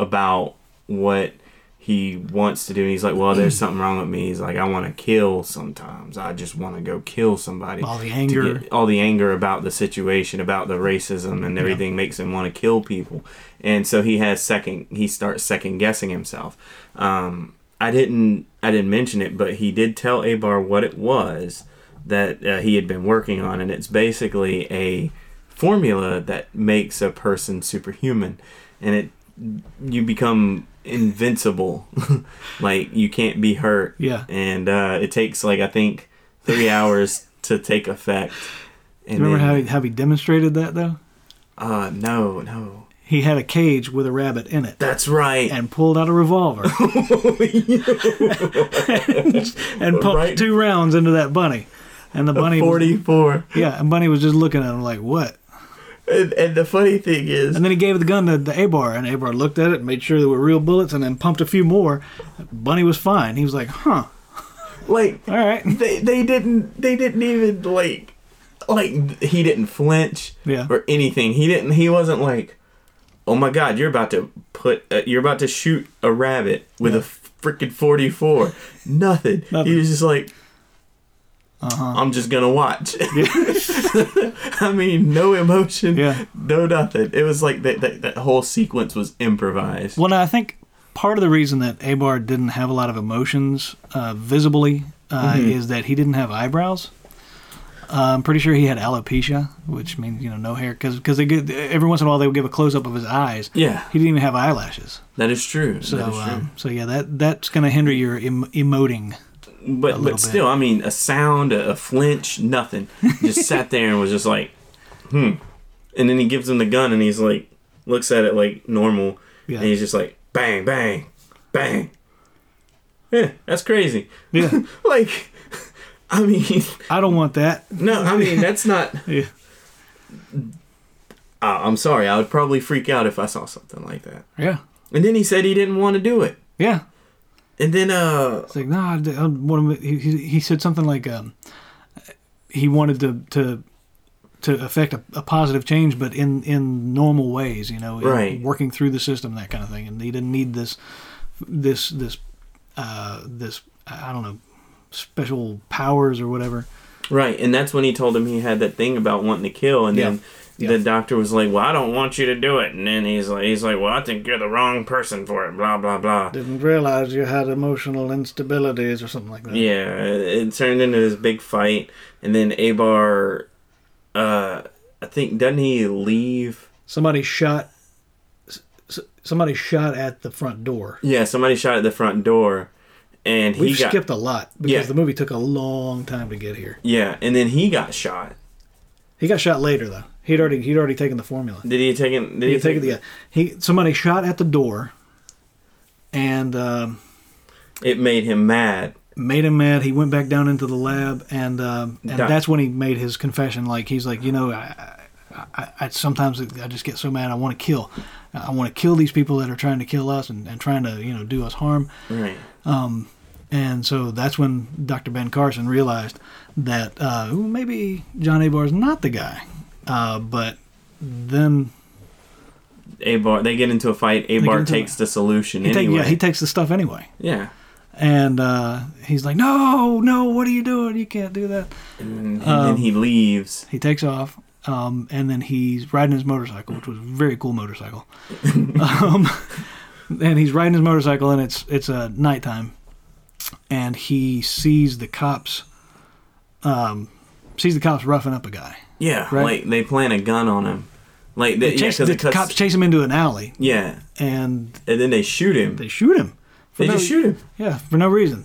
about what he wants to do and he's like well there's something wrong with me he's like I want to kill sometimes I just want to go kill somebody All the anger. all the anger about the situation, about the racism and everything makes him want to kill people. And so he has second he starts second guessing himself. Um, I didn't I didn't mention it, but he did tell Abar what it was that uh, he had been working on, and it's basically a formula that makes a person superhuman, and it you become invincible, like you can't be hurt Yeah. and uh, it takes like I think three hours to take effect. Do you remember then- how he, how he demonstrated that though? Uh, no, no. He had a cage with a rabbit in it That's right. and pulled out a revolver and pumped Right. two rounds into that bunny. And the bunny, was, Forty-four. yeah, and bunny was just looking at him like, "What?" And, and the funny thing is, And then he gave the gun to, to Abar, and Abar looked at it, and made sure there were real bullets, and then pumped a few more. Bunny was fine. He was like, "Huh, like all right." they they didn't they didn't even like like he didn't flinch Yeah. or anything. He didn't. He wasn't like, oh my god, you're about to put uh, you're about to shoot a rabbit with Yeah. a freaking forty-four. Nothing. Nothing. He was just like. Uh-huh. I'm just gonna watch. I mean, no emotion, Yeah. no nothing. It was like that, that that whole sequence was improvised. Well, now I think part of the reason that Abar didn't have a lot of emotions uh, visibly uh, Mhm. is that he didn't have eyebrows. Uh, I'm pretty sure he had alopecia, which means you know no hair, because because they get every once in a while they would give a close up of his eyes. Yeah, He didn't even have eyelashes. that is true. So that is true. um, so yeah, that that's gonna hinder your em- emoting. but but still, I mean, a sound, a, a flinch, nothing. Just sat there and was just like, hmm. And then he gives him the gun and he's like, looks at it like normal, Yeah. and he's just like, bang, bang, bang. Yeah, that's crazy. Yeah, Like, I mean, I don't want that. no, I mean that's not. Yeah. Uh, I'm sorry, I would probably freak out if I saw something like that. Yeah, And then he said he didn't want to do it. yeah. And then uh, It's like no, I, I want him. He, he said something like um, he wanted to to to affect a, a positive change, but in in normal ways, you know, Right. working through the system, that kind of thing. And he didn't need this this this uh, this I don't know special powers or whatever. Right, and that's when he told him he had that thing about wanting to kill, and Yeah. then Yeah. the doctor was like, "Well, I don't want you to do it," and then he's like, "He's like, well, I think you're the wrong person for it." Blah blah blah. Didn't realize you had emotional instabilities or something like that. Yeah, it it turned into this big fight, and then Abar, uh, I think doesn't he leave? Somebody shot. Somebody shot at the front door. Yeah, somebody shot at the front door, and he We've got skipped a lot because Yeah. the movie took a long time to get here. yeah, and then he got shot. He got shot later though. He'd already he'd already taken the formula. Did he take it? Did He he had taken take the he somebody shot at the door, and um, It made him mad. made him mad. He went back down into the lab, and um, and Doc- that's when he made his confession. Like he's like, you know, I, I, I, sometimes I just get so mad. I want to kill. I want to kill these people that are trying to kill us and, and trying to you know do us harm. Right. And so that's when Dr. Ben Carson realized that uh, ooh, maybe John Abar is not the guy. Uh, but then Abar, they get into a fight. Abar takes the solution he, take, anyway. yeah, he takes the stuff anyway. yeah. And uh, he's like, no, no, what are you doing? You can't do that. And, and Um, then he leaves. He takes off, um, and then he's riding his motorcycle, which was a very cool motorcycle. um, and he's riding his motorcycle, and it's it's uh, nighttime, and he sees the cops, um, sees the cops roughing up a guy. Yeah, Right. like they plant a gun on him. Like they, They yeah, the cuts- cops chase him into an alley, Yeah, and and then they shoot him. they shoot him. They no- just shoot him. Yeah, for no reason.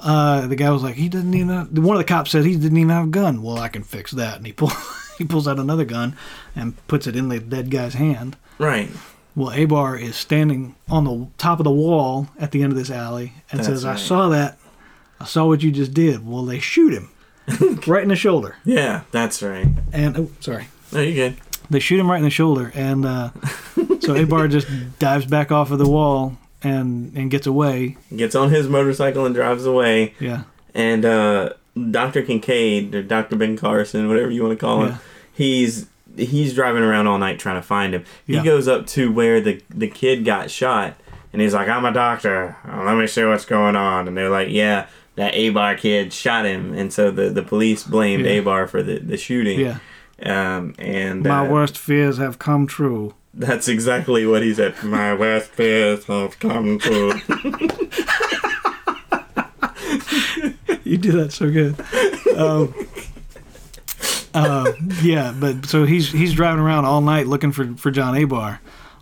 Uh, the guy was like, he doesn't even. Have, one of the cops said he didn't even have a gun. Well, I can fix that, and he pull he pulls out another gun and puts it in the dead guy's hand. Right. Well, Abar is standing on the top of the wall at the end of this alley and That's says, "I saw that. I saw what you just did." Well, they shoot him right in the shoulder, Yeah, that's right. and oh, sorry, No, you're good. they shoot him right in the shoulder, and uh, so Abar just dives back off of the wall and and gets away. Gets on his motorcycle and drives away. Yeah, And uh, Dr. Kincaid or Dr. Ben Carson, whatever you want to call him, Yeah. he's he's driving around all night trying to find him. Yeah. He goes up to where the the kid got shot, and he's like, "I'm a doctor. Let me see what's going on." And they're like, "Yeah." That Abar kid shot him, and so the, the police blamed Yeah. Abar for the, the shooting. yeah. Um, and My uh, worst fears have come true. That's exactly what he said. My worst fears have come true. You do that so good. Um, uh, yeah, but so he's he's driving around all night looking for, for John Abar.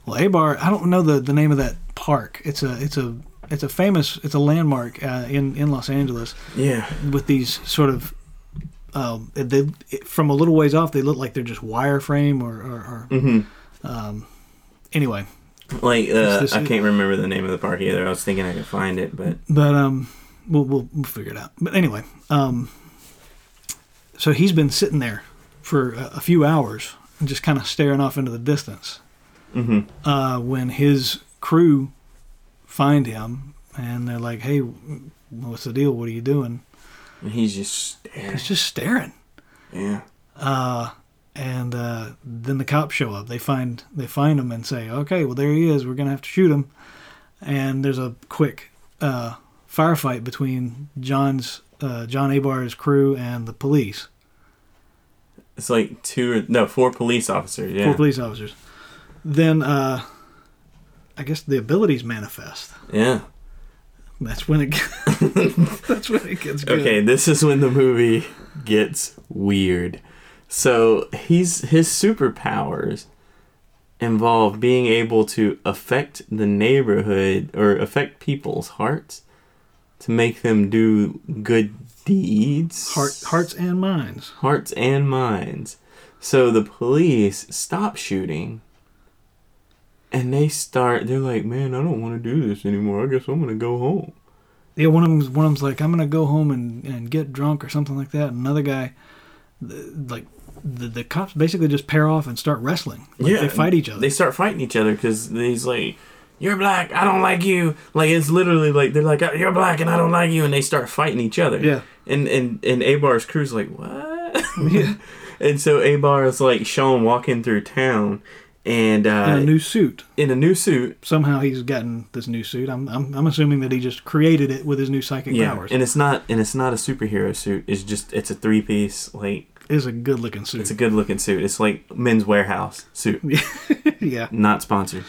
Well, Abar, I don't know the, the name of that park. It's a it's a it's a famous it's a landmark uh, in in Los Angeles Yeah, with these sort of um, they from a little ways off they look like they're just wireframe or, or, or hmm anyway. like uh, I can't remember the name of the park either. I was thinking I could find it, but But um, we'll, we'll we'll figure it out. But anyway, um, so he's been sitting there for a, a few hours, and just kind of staring off into the distance. hmm Uh, when his crew find him, and they're like, "Hey, what's the deal? What are you doing?" he's just staring. He's just staring. Yeah, Uh, and uh, then the cops show up. They find they find him and say, "Okay, well there he is. We're gonna have to shoot him." And there's a quick uh, firefight between John's uh, John Abar's crew and the police, it's like two or no four police officers. Yeah, four police officers. Then uh, I guess the abilities manifest. yeah. That's when it. that's when it gets good. Okay, this is when the movie gets weird. So he's his superpowers involve being able to affect the neighborhood or affect people's hearts to make them do good deeds. Heart, hearts and minds. hearts and minds. So the police stop shooting and they start they're like, Man, I don't want to do this anymore. I guess I'm gonna go home. Yeah, one of them's one of them's like, I'm gonna go home and, and get drunk or something like that. Another guy, th- like, the, the cops basically just pair off and start wrestling. Like, they fight each other. They start fighting each other because he's like, "You're black, I don't like you." Like it's literally like they're like, "You're black and I don't like you," and they start fighting each other. yeah, And and and Abar's crew's like, "What?" yeah. and so Abar is like shown walking through town, and uh, In a new suit. in a new suit. Somehow he's gotten this new suit. I'm, I'm, I'm assuming that he just created it with his new psychic Yeah, powers. and it's not and it's not a superhero suit. It's just it's a three piece like It's a good looking suit. it's a good looking suit. It's like Men's Wearhouse suit. yeah. not sponsored.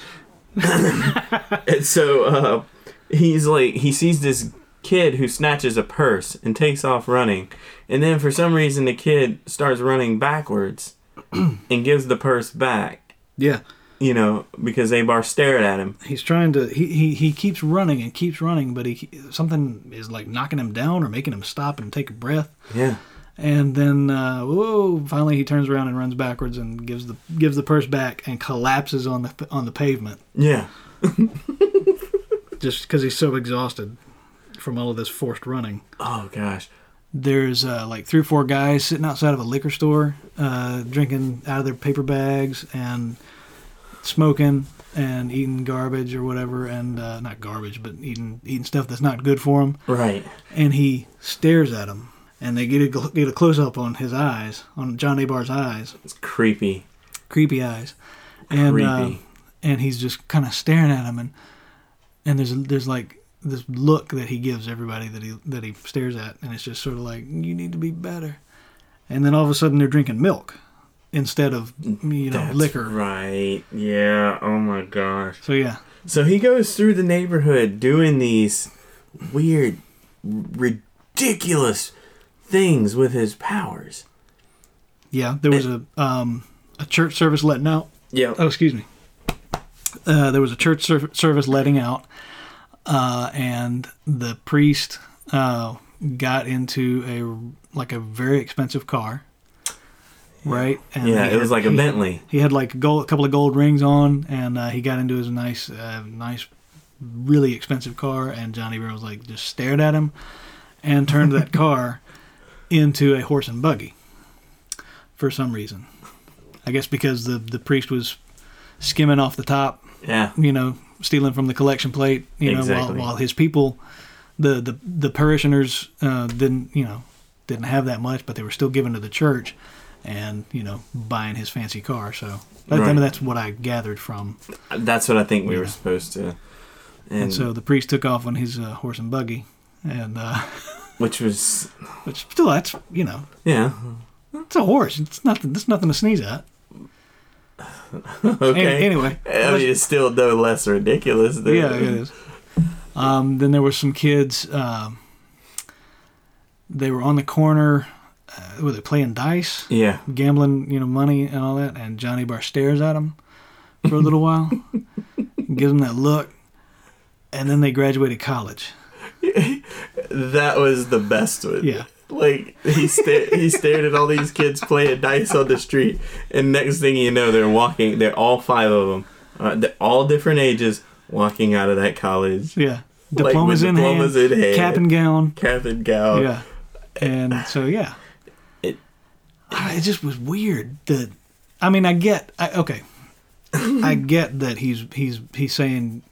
and so uh, he's like, he sees this kid who snatches a purse and takes off running, and then for some reason the kid starts running backwards and gives the purse back. Yeah. You know, because Abar stared at him. He's trying to. He, he, he keeps running and keeps running, but he something is like knocking him down or making him stop and take a breath. Yeah, And then, uh, whoa! Finally, he turns around and runs backwards and gives the gives the purse back and collapses on the on the pavement yeah, just because he's so exhausted from all of this forced running. Oh gosh, There's uh, like three or four guys sitting outside of a liquor store, uh, drinking out of their paper bags and smoking and eating garbage or whatever, and uh, not garbage, but eating eating stuff that's not good for them. right. And he stares at them, and they get a get a close up on his eyes, on John Abar's eyes, It's creepy. creepy eyes, and uh, and he's just kind of staring at him, and and there's there's like this look that he gives everybody that he that he stares at, and it's just sort of like you need to be better, and then all of a sudden they're drinking milk instead of you know That's liquor. Right. Yeah. Oh my gosh. So yeah, So he goes through the neighborhood doing these weird, ridiculous things with his powers. yeah. There was a um a church service letting out. Yeah. Oh, excuse me. Uh, there was a church ser- service letting out, uh, and the priest uh, got into a like a very expensive car, right? And Yeah, it was had- like a he- Bentley. He had like a, gold, a couple of gold rings on, and uh, he got into his nice, uh, nice, really expensive car. And Johnny was like just stared at him, and turned that car into a horse and buggy for some reason. I guess because the the priest was skimming off the top, Yeah. you know, stealing from the collection plate, you know, Exactly. while, while his people, the the the parishioners uh, didn't, you know, didn't have that much, but they were still giving to the church, and you know, buying his fancy car. So that, I mean, that's what I gathered from. That's what I think we were Yeah. supposed to. And, And, so the priest took off on his uh, horse and buggy, and uh, which was, which still that's you know, yeah. it's a horse. It's nothing. It's nothing to sneeze at. Okay. Any- anyway, I mean, it's still no less ridiculous. Than, yeah, it is. Um, then there were some kids. Um, they were on the corner. Uh, were they playing dice, Yeah. gambling, you know, money and all that? And Johnny Bar stares at them for a little while, gives them that look, and then they graduated college. That was the best one. Yeah. Like he sta- he stared at all these kids playing dice on the street, and next thing you know, they're walking. They're all five of them, uh, they're all different ages, walking out of that college. Yeah, Like, diplomas, with in, diplomas hand, in hand. cap and gown. Cap and gown. Yeah, and so yeah, It- Ah, it just was weird that. I mean, I get. I, okay, I get that he's he's he's saying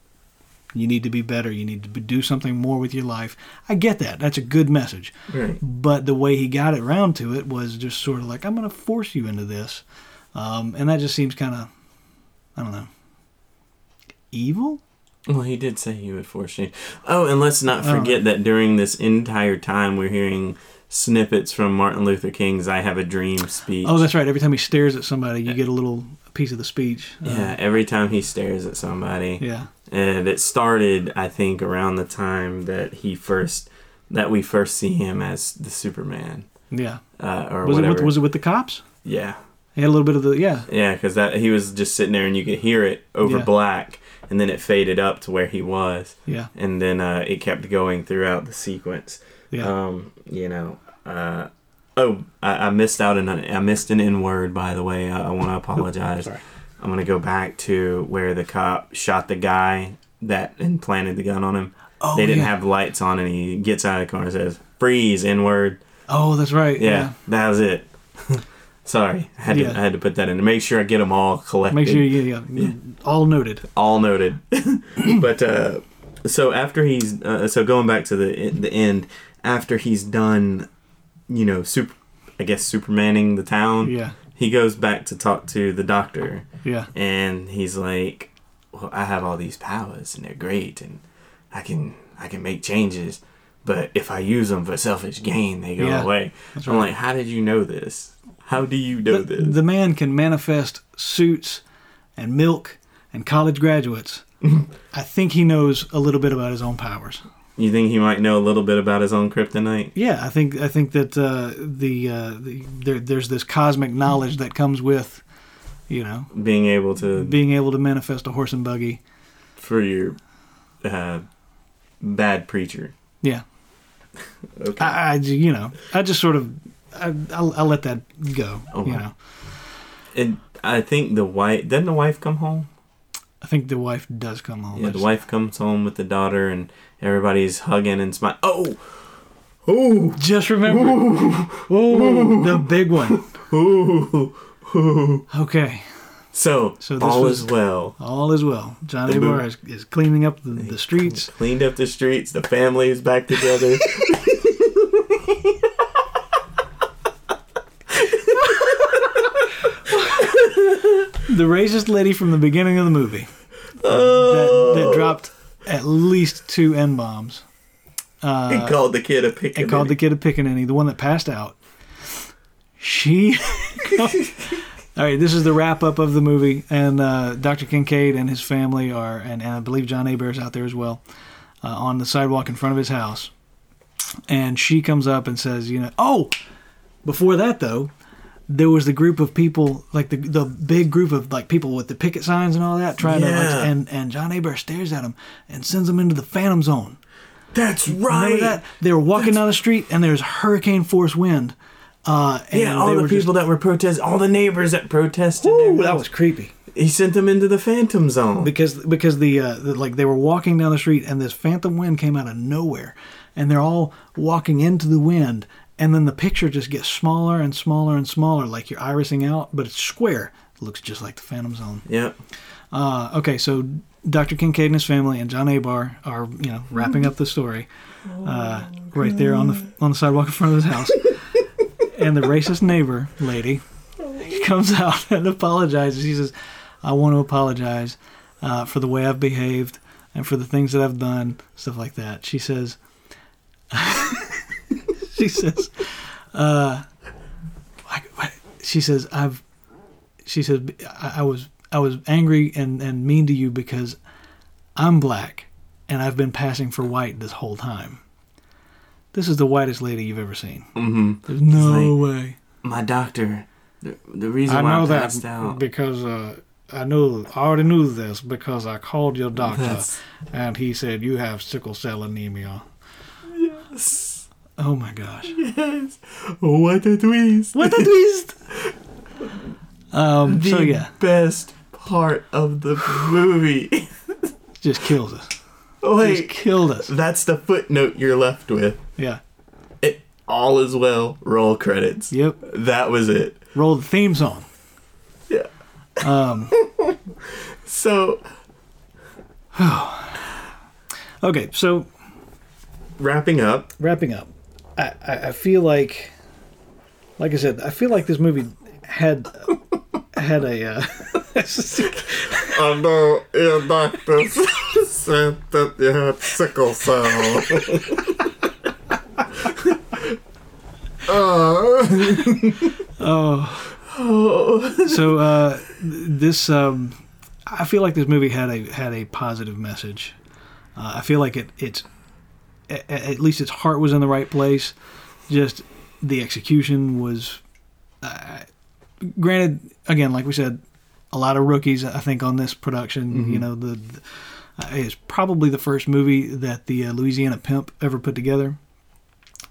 you need to be better. You need to do something more with your life. I get that. That's a good message. Right. But the way he got it around to it was just sort of like, I'm going to force you into this, um, and that just seems kind of, I don't know, evil. Well, he did say he would force you. Oh, and let's not Oh. forget that during this entire time, we're hearing snippets from Martin Luther King's "I Have a Dream" speech. Oh, that's right. Every time he stares at somebody, you get a little piece of the speech. Yeah. Every time he stares at somebody, yeah. and it started, I think, around the time that he first that we first see him as the Superman, Yeah. uh, or Was it whatever. with, was it with the cops? yeah, He had a little bit of the yeah. yeah, because that he was just sitting there and you could hear it over Yeah. black, and then it faded up to where he was, Yeah. and then uh, it kept going throughout the sequence. Yeah. Um, you know, uh, oh, I, I missed out an I missed an N word by the way. I, I want to apologize. Sorry. I'm gonna go back to where the cop shot the guy that and planted the gun on him. Oh, they didn't yeah. have lights on, and he gets out of the car and says, "Freeze, N word." Oh, that's right. Yeah, that was it. Sorry, I had Yeah. to I had to put that in to make sure I get them all collected. Make sure you yeah, yeah. all noted. all noted. but uh, so after he's uh, so going back to the the end, after he's done, you know, super, I guess Supermaning the town. Yeah. He goes back to talk to the doctor, Yeah. and he's like, "Well, I have all these powers, and they're great, and I can I can make changes." But if I use them for selfish gain, they go Yeah, away. that's I'm right. like, how did you know this? How do you know The, this? the man can manifest suits and milk and college graduates. I think he knows a little bit about his own powers. You think he might know a little bit about his own kryptonite? Yeah, I think I think that uh, the, uh, the there, there's this cosmic knowledge that comes with, you know, Being able to being able to manifest a horse and buggy. for your uh, bad preacher. Yeah, Okay. I, I you know I just sort of I, I'll, I'll let that go. Oh, You wow. know, and I think the wife doesn't the wife come home? I think the wife does come home. Yeah, the wife comes home with the daughter, and everybody's hugging and smiling. Oh, oh, Just remember, oh, the big one. oh, oh. Okay, So, So this all was- is well. all is well. Johnny move- is, is cleaning up the, the streets. Cleaned up the streets. The family is back together. The racist lady from the beginning of the movie oh, that, that dropped at least two n bombs. He Uh, called the kid a pick. and called the kid a pickaninny, the one that passed out. She. All right, this is the wrap up of the movie, and uh, Dr. Kincaid and his family are, and, and I believe John Abar's out there as well, uh, on the sidewalk in front of his house. And she comes up and says, you know, oh, before that though, there was the group of people, like the the big group of like people with the picket signs and all that, trying to, Yeah. like, and and John Abar stares at him and sends them into the Phantom Zone. That's right. Remember that? They were walking down the street and there's hurricane force wind. Uh, and Yeah, all the people that were protesting, all the neighbors that protested. Ooh, that was creepy He sent them into the Phantom Zone. because because the, uh, the like they were walking down the street and this phantom wind came out of nowhere, and they're all walking into the wind, and then the picture just gets smaller and smaller and smaller, like you're irising out, but it's square. It looks just like the Phantom Zone. Yep. Uh, okay, so Dr. Kincaid and his family and John Abar are, you know, wrapping up the story uh, right there on the on the sidewalk in front of his house. and the racist neighbor lady comes out and apologizes. She says, "I want to apologize uh, for the way I've behaved and for the things that I've done, stuff like that." She says, "She says, uh, she says I've." She says, I, I was I was angry and, and mean to you because I'm black and I've been passing for white this whole time. This is the whitest lady you've ever seen. hmm There's no like- way. My doctor. The, the reason I why know I that passed out. because uh, I knew I already knew this because I called your doctor That's- and he said you have sickle cell anemia. Yes. Oh my gosh! Yes. What a twist. What a twist! Um. the So yeah, best part of the movie. just kills us. Just Wait, killed us. that's the footnote you're left with. Yeah. It all is well. Roll credits. Yep. That was it. Roll the theme song. Yeah. Um. So Okay. So wrapping up. wrapping up, I, I, feel like, like I said, I feel like this movie had had a. Uh, I know your doctor said that you had sickle cell. Oh. So uh, th- this, um, I feel like this movie had a had a positive message. Uh, I feel like it it's a- a- at least its heart was in the right place. Just the execution was. Uh, granted, again, like we said, a lot of rookies. I think on this production, you know, the, the uh, it's probably the first movie that the uh, Louisiana Pimp ever put together.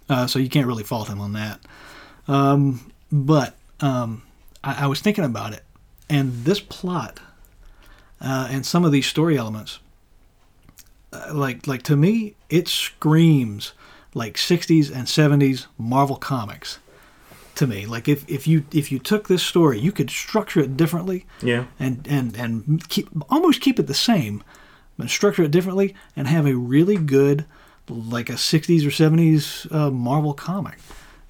Uh, so you can't really fault him on that. Um, but um, I, I was thinking about it, and this plot uh, and some of these story elements, uh, like like to me, it screams like '60s and '70s Marvel comics. To me, like if, if you if you took this story, you could structure it differently Yeah. and and and keep almost keep it the same, but structure it differently and have a really good like a 60s or 70s uh, Marvel comic.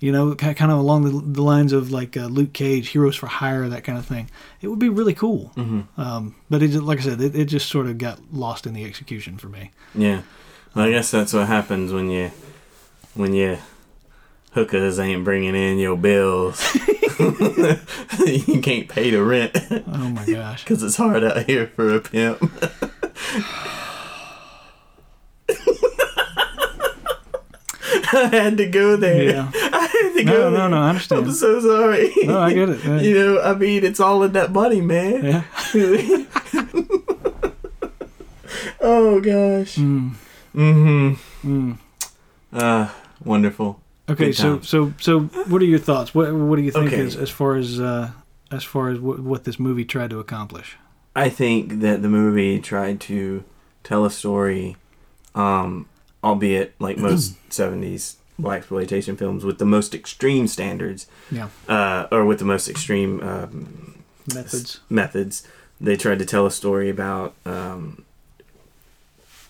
You know, kind of along the, the lines of like uh, Luke Cage, Heroes for Hire, that kind of thing. It would be really cool. Mm-hmm. Um, but it, just- like I said, it, it just sort of got lost in the execution for me. Yeah. Well, I guess that's what happens when you when you hookers ain't bringing in your bills. you can't pay the rent Oh my gosh. because it's hard out here for a pimp. I had to go there. Yeah. To No, no, no, I understand. I'm so sorry. No, I get it. Yeah. You know, I mean, it's all in that money, man. Yeah. oh gosh. Mm, Mm-hmm. mm. Uh, wonderful. Okay, so so so what are your thoughts? What what do you think Okay. as, as far as uh, as far as what, what this movie tried to accomplish? I think that the movie tried to tell a story, um, albeit like most '70s blaxploitation films, with the most extreme standards, Yeah. uh, or with the most extreme um, Methods. methods. They tried to tell a story about um,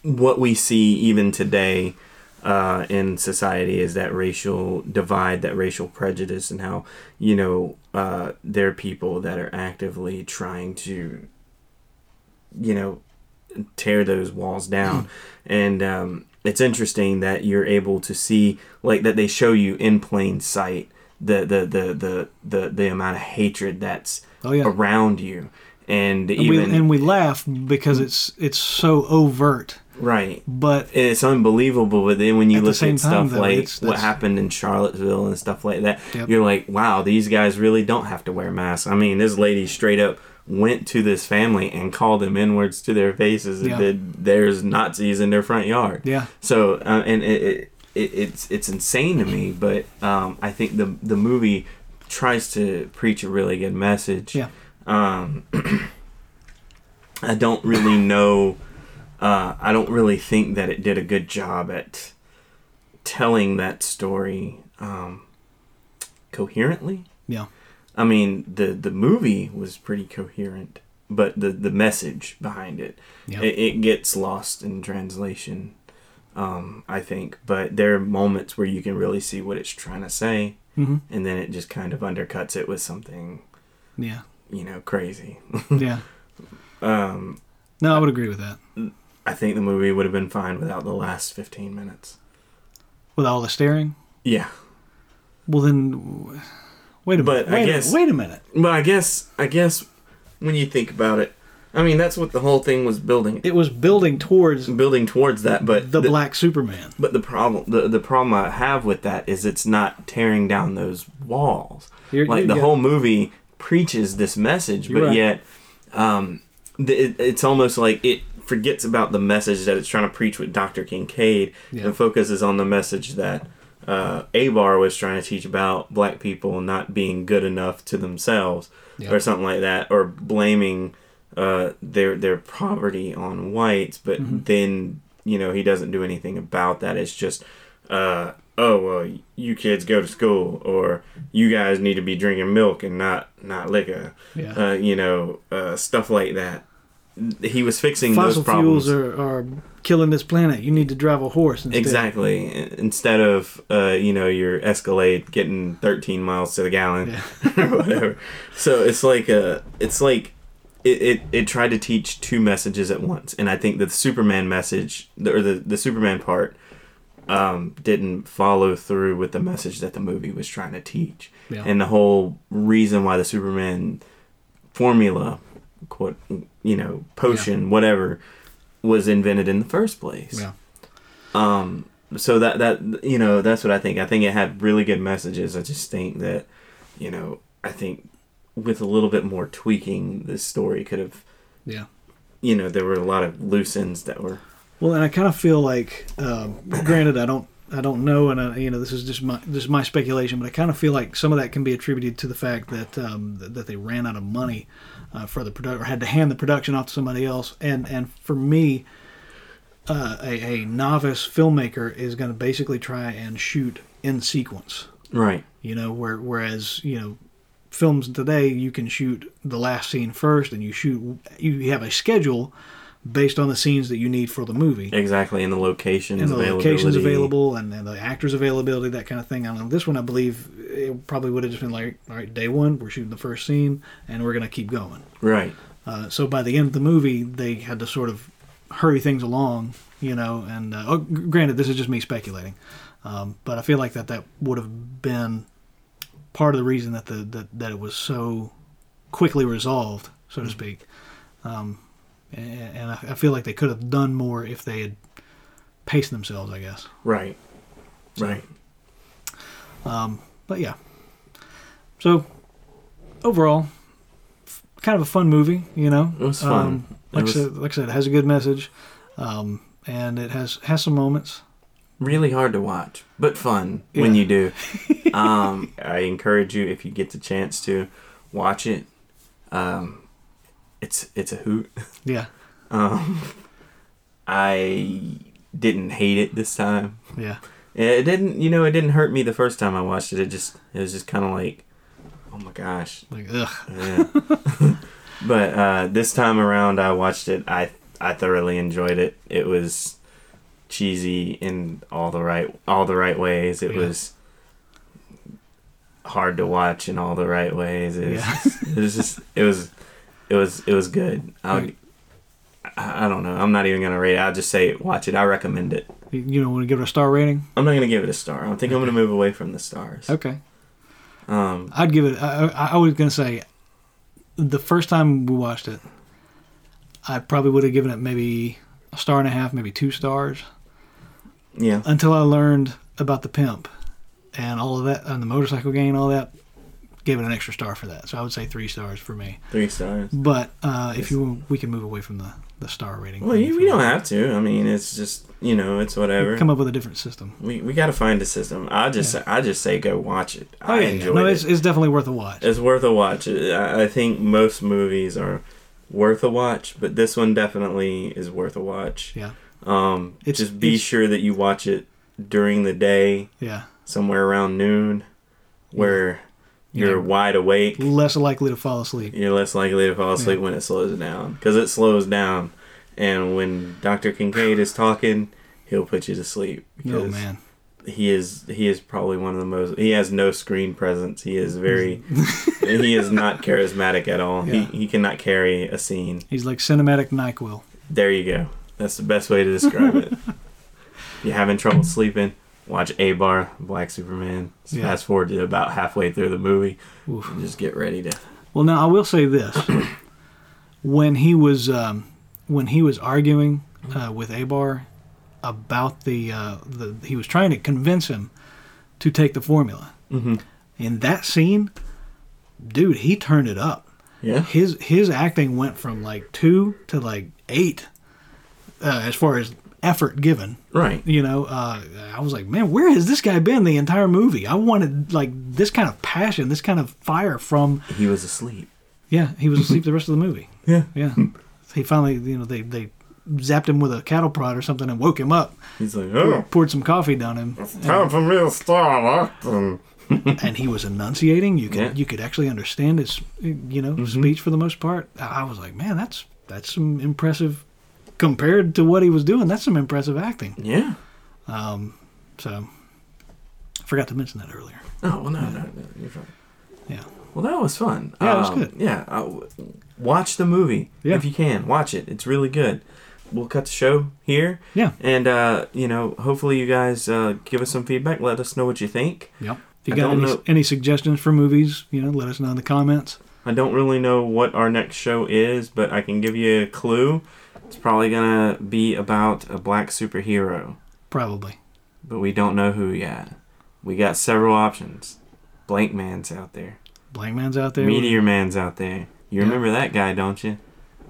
what we see even today uh, in society is that racial divide, that racial prejudice, and how you know uh, there are people that are actively trying to, you know, tear those walls down, and um, it's interesting that you're able to see like that they show you in plain sight the the the the the, the amount of hatred that's Oh yeah. around you and, And even we and we laugh because it's it's so overt, right but it's unbelievable but then when you At look at time, stuff though, like it's- what happened in charlottesville and stuff like that Yep. you're like wow these guys really don't have to wear masks i mean this lady straight up went to this family and called them inwards to their faces Yeah. and did there's nazis in their front yard. Yeah, so uh, and it, it, it it's it's insane to me but um, i think the the movie tries to preach a really good message. Yeah. um, i don't really know uh, i don't really think that it did a good job at telling that story um, coherently. Yeah, I mean, the the movie was pretty coherent, but the the message behind it, Yeah. it, it gets lost in translation. Um, I think, but there are moments where you can really see what it's trying to say, hmm and then it just kind of undercuts it with something, yeah, you know, crazy. yeah. um, No, I would agree with that. I think the movie would have been fine without the last fifteen minutes. With all the staring, Yeah, well then, wait a minute. But I wait, guess- a, wait a minute. but I guess I guess when you think about it, I mean, that's what the whole thing was building It was building towards building towards that, but the black Superman. But the problem, the, the problem I have with that is it's not tearing down those walls. You're- like the whole movie preaches this message, You're but right. yet, um, the, it, it's almost like it forgets about the message that it's trying to preach with Dr. Kincaid Yeah. and focuses on the message that uh, Abar was trying to teach about black people not being good enough to themselves Yeah. or something like that, or blaming uh, their their poverty on whites, but Mm-hmm. then you know he doesn't do anything about that. It's just, uh, oh well, you kids go to school, or you guys need to be drinking milk and not not liquor. Yeah. Uh, you know, uh, stuff like that. He was fixing Fossil those problems. fuels are, are killing this planet. You need to drive a horse instead. Exactly. Instead of uh, you know your Escalade getting 13 miles to the gallon Yeah. or whatever. So it's like a, it's like it, it, it tried to teach two messages at once, and I think the Superman message the- or the the Superman part um, didn't follow through with the message that the movie was trying to teach, Yeah. and the whole reason why the Superman formula, quote, you know, potion, whatever, was invented in the first place. yeah. Um, so that that you know that's what I think. I think it had really good messages. I just think that you know I think with a little bit more tweaking, this story could have Yeah. you know there were a lot of loose ends that were Well, and I kind of feel like, um, granted, I don't, I don't know, and I, you know, this is just my, this is my speculation, but I kind of feel like some of that can be attributed to the fact that um, that, that they ran out of money uh, for the production, or had to hand the production off to somebody else, and and for me, uh, a, a novice filmmaker is going to basically try and shoot in sequence. right. You know, where whereas you know, films today you can shoot the last scene first, and you shoot you have a schedule based on the scenes that you need for the movie Exactly, and the locations, and the locations available and, and the actors availability that kind of thing. I don't know. This one, I believe, it probably would have just been like, all right, day one, we're shooting the first scene, and we're going to keep going. Right. Uh, so by the end of the movie, they had to sort of hurry things along, you know. And uh, oh, granted, this is just me speculating, um, but I feel like that that would have been part of the reason that the that, that it was so quickly resolved, so to speak. Um, and, I, I feel like they could have done more if they had paced themselves, I guess. Right. So- Right. Um, but yeah. So overall, f- kind of a fun movie, you know. It was fun. Um, like, was- I said, like I said, it has a good message, um, and it has has some moments. Really hard to watch, but fun when you do. um, I encourage you if you get the chance to watch it. Um, it's it's a hoot. Yeah, Um, I didn't hate it this time. yeah, It didn't, you know, it didn't hurt me the first time I watched it. It just, it was just kind of like, oh my gosh, like ugh, yeah. but uh, this time around, I watched it. I I thoroughly enjoyed it. It was cheesy in all the right all the right ways. It Yeah. was hard to watch in all the right ways. It was, Yeah. it was just it was it was it was good. Right. I, I don't know. I'm not even gonna rate it. I'll just say watch it. I recommend it. you, know, want to give it a star rating? I'm not gonna give it a star. I think I'm gonna move away from the stars. Okay, Um, I'd give it. I, I, I was gonna say, the first time we watched it, I probably would have given it maybe a star and a half, maybe two stars. yeah. until I learned about the pimp and all of that and the motorcycle gang and all that. Gave it an extra star for that, so I would say three stars for me. Three stars. But uh, if you, we can move away from the, the star rating. Well, you, we don't have to. I mean, it's just you know, it's whatever. come up with a different system. We we got to find a system. I just I just say go watch it. Oh I yeah, yeah. enjoyed no, it. it's, it's definitely worth a watch. It's worth a watch. I I think most movies are worth a watch, but this one definitely is worth a watch. Yeah, Um, It's- just be it's- sure that you watch it during the day, yeah. somewhere around noon, where Yeah. you're wide awake. Less likely to fall asleep. You're less likely to fall asleep when it slows down because it slows down, and when Dr. Kincaid is talking, he'll put you to sleep. Oh man, he is he is probably one of the most he has no screen presence he is very he is not charismatic at all Yeah. he, he cannot carry a scene he's like cinematic Nyquil. there you go that's the best way to describe it you're having trouble sleeping watch Abar black superman Yeah. fast forward to about halfway through the movie Oof. and just get ready to Well, now I will say this: when he was um, when he was arguing uh, with Abar about the uh, the he was trying to convince him to take the formula. mm-hmm. In that scene, dude, he turned it up. yeah His his acting went from like two to like eight, uh, as far as effort given. right You know, uh, I was like, man, where has this guy been the entire movie? I wanted like this kind of passion, this kind of fire from. he was asleep Yeah, he was asleep the rest of the movie. yeah Yeah. He finally, you know, they, they zapped him with a cattle prod or something and woke him up, he's like oh poured some coffee down him, It's time for me to start acting. and he was enunciating. You could Yeah. you could actually understand his, you know, speech for the most part. I I was like, man, that's that's some impressive compared to what he was doing. That's some impressive acting. yeah Um, so I forgot to mention that earlier. oh well no no, no you're fine Yeah. Well, that was fun. Yeah, it was Um, good. Yeah, uh, watch the movie Yeah. if you can. Watch it; it's really good. we'll cut the show here. Yeah. And uh, you know, hopefully you guys uh, give us some feedback. Let us know what you think. Yep. If you I got any, know- any suggestions for movies, you know, let us know in the comments. I don't really know what our next show is, but I can give you a clue. It's probably gonna be about a black superhero, Probably. but we don't know who yet. We got several options. Blankman's out there. Blankman's out there. Meteor Man's out there. You Yeah. remember that guy, don't you?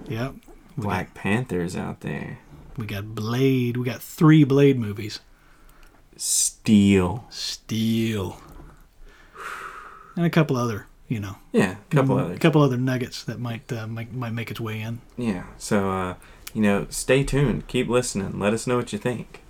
Yep. We Black Panther's out there. Got, we got Blade. We got three Blade movies. Steel. Steel. And a couple other, you know, Yeah, a couple others. a couple other nuggets that might uh, might might make its way in. Yeah. So uh, you know, stay tuned. Keep listening. Let us know what you think.